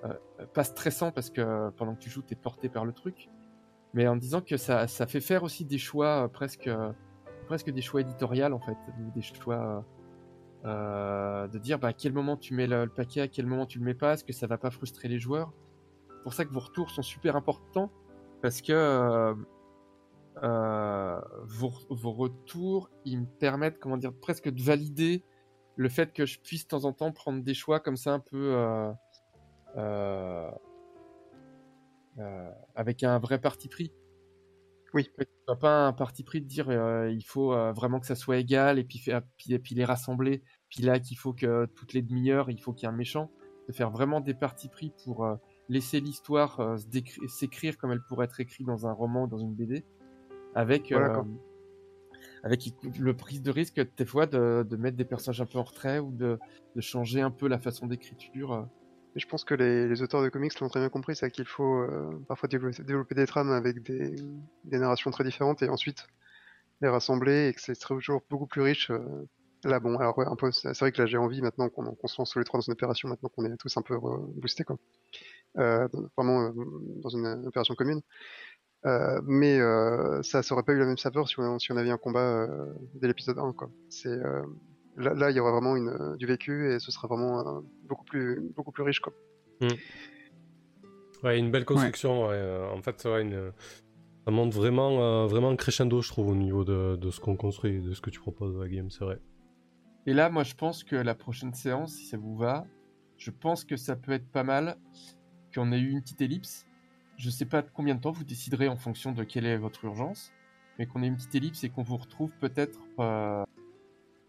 euh, pas stressant parce que pendant que tu joues, t'es porté par le truc. Mais en disant que ça, ça fait faire aussi des choix euh, presque, euh, presque des choix éditoriaux en fait, des choix euh, euh, de dire bah, à quel moment tu mets le, paquet, à quel moment tu le mets pas, est-ce que ça va pas frustrer les joueurs? C'est pour ça que vos retours sont super importants parce que euh, vos, vos retours, ils me permettent, comment dire, presque de valider le fait que je puisse de temps en temps prendre des choix comme ça un peu euh, euh, avec un vrai parti pris. Oui. Pas un parti pris de dire euh, il faut euh, vraiment que ça soit égal et puis, faire- puis, et puis les rassembler, puis là qu'il faut que toutes les demi-heures il faut qu'il y ait un méchant, de faire vraiment des partis pris pour euh, laisser l'histoire s'écrire comme elle pourrait être écrite dans un roman ou dans une BD, avec Voilà, avec le prise de risque des fois de, de mettre des personnages un peu en retrait ou de, de changer un peu la façon d'écriture. Je pense que les, auteurs de comics l'ont très bien compris, c'est qu'il faut euh, parfois développer, des trames avec des, des narrations très différentes et ensuite les rassembler et que c'est toujours beaucoup plus riche. euh. Là, bon, alors ouais, un peu, c'est vrai que là j'ai envie maintenant qu'on se lance tous les trois dans une opération, maintenant qu'on est tous un peu boostés, quoi. Euh, vraiment dans une opération commune. Mais euh, ça, ça aurait pas eu la même saveur si on, avait un combat dès l'épisode 1, quoi. C'est là, là, il y aura vraiment une, euh, du vécu et ce sera vraiment euh, beaucoup plus beaucoup plus riche, quoi. Ouais, une belle construction. ouais, euh, En fait, ouais, une... ça monte vraiment, euh, vraiment crescendo, je trouve, au niveau de, de ce qu'on construit, de ce que tu proposes à la game, c'est vrai. Et là, moi, je pense que la prochaine séance, si ça vous va, je pense que ça peut être pas mal qu'on ait eu une petite ellipse. Je sais pas combien de temps vous déciderez en fonction de quelle est votre urgence, mais qu'on ait une petite ellipse et qu'on vous retrouve peut-être euh,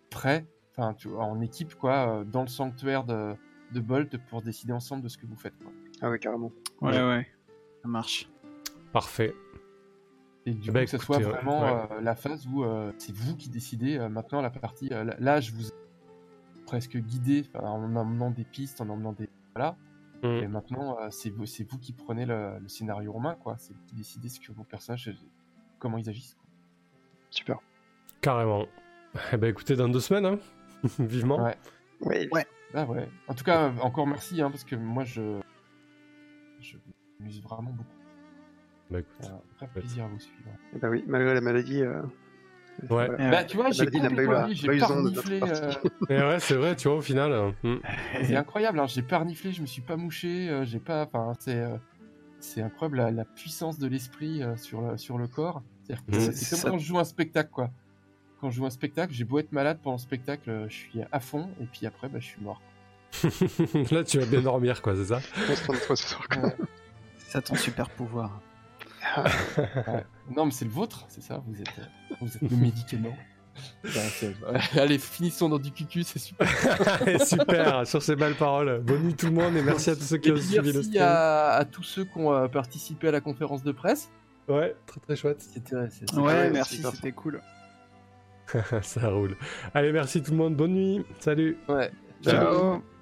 prêt, enfin, tu vois, en équipe, quoi, euh, dans le sanctuaire de, de Bolt pour décider ensemble de ce que vous faites, quoi. Ah ouais, carrément. Ouais, ouais. Ça marche. Parfait. Et du Bah, coup, que ce soit écoutez, vraiment ouais. euh, la phase où euh, c'est vous qui décidez euh, maintenant la partie. euh, là- je vous ai presque guidé en emmenant des pistes, en emmenant des. Voilà. Mm. Et maintenant, euh, c'est vous, c'est vous qui prenez le, le scénario en main, quoi. C'est vous qui décidez ce que vos personnages, euh, comment ils agissent. quoi. Super. Carrément. Eh ben écoutez, dans deux semaines, hein. [LAUGHS] vivement. Ouais. Ouais. Ah ouais. En tout cas, euh, encore merci, hein, parce que moi, je. Je m'amuse vraiment beaucoup. Bah écoute. C'est un vrai plaisir à vous suivre. Et bah oui, malgré la maladie. euh, Ouais. voilà. Ouais. Bah, tu vois, j'ai eu complètement j'ai eu reniflé, partie. euh, [LAUGHS] Et ouais, c'est vrai, tu vois, au final. euh, hmm. C'est incroyable, hein, j'ai pas reniflé, je me suis pas mouché, euh, j'ai pas. Enfin, c'est. euh, c'est incroyable la, la puissance de l'esprit euh, sur, le, sur le corps. Mhm. c'est- comme quand je joue un spectacle, quoi. Quand je joue un spectacle, j'ai beau être malade pendant le spectacle, euh, je suis à fond, et puis après, bah, je suis mort. [LAUGHS] Là, tu vas bien dormir, quoi, c'est ça. [LAUGHS] Ouais. C'est ça ton super pouvoir. Ouais. Non, mais c'est le vôtre, c'est ça, vous êtes, euh, vous êtes le médicament. [LAUGHS] Allez, finissons dans du cucu, c'est super. Super, sur ces belles paroles. Bonne nuit tout le monde et merci à tous ceux qui Et ont suivi le merci à, à tous ceux qui ont euh, participé à la conférence de presse. Ouais, très très chouette. C'était Ouais, ouais, merci, c'était cool. [LAUGHS] Ça roule. Allez, merci tout le monde. Bonne nuit. Salut. ouais. Ciao. Ciao.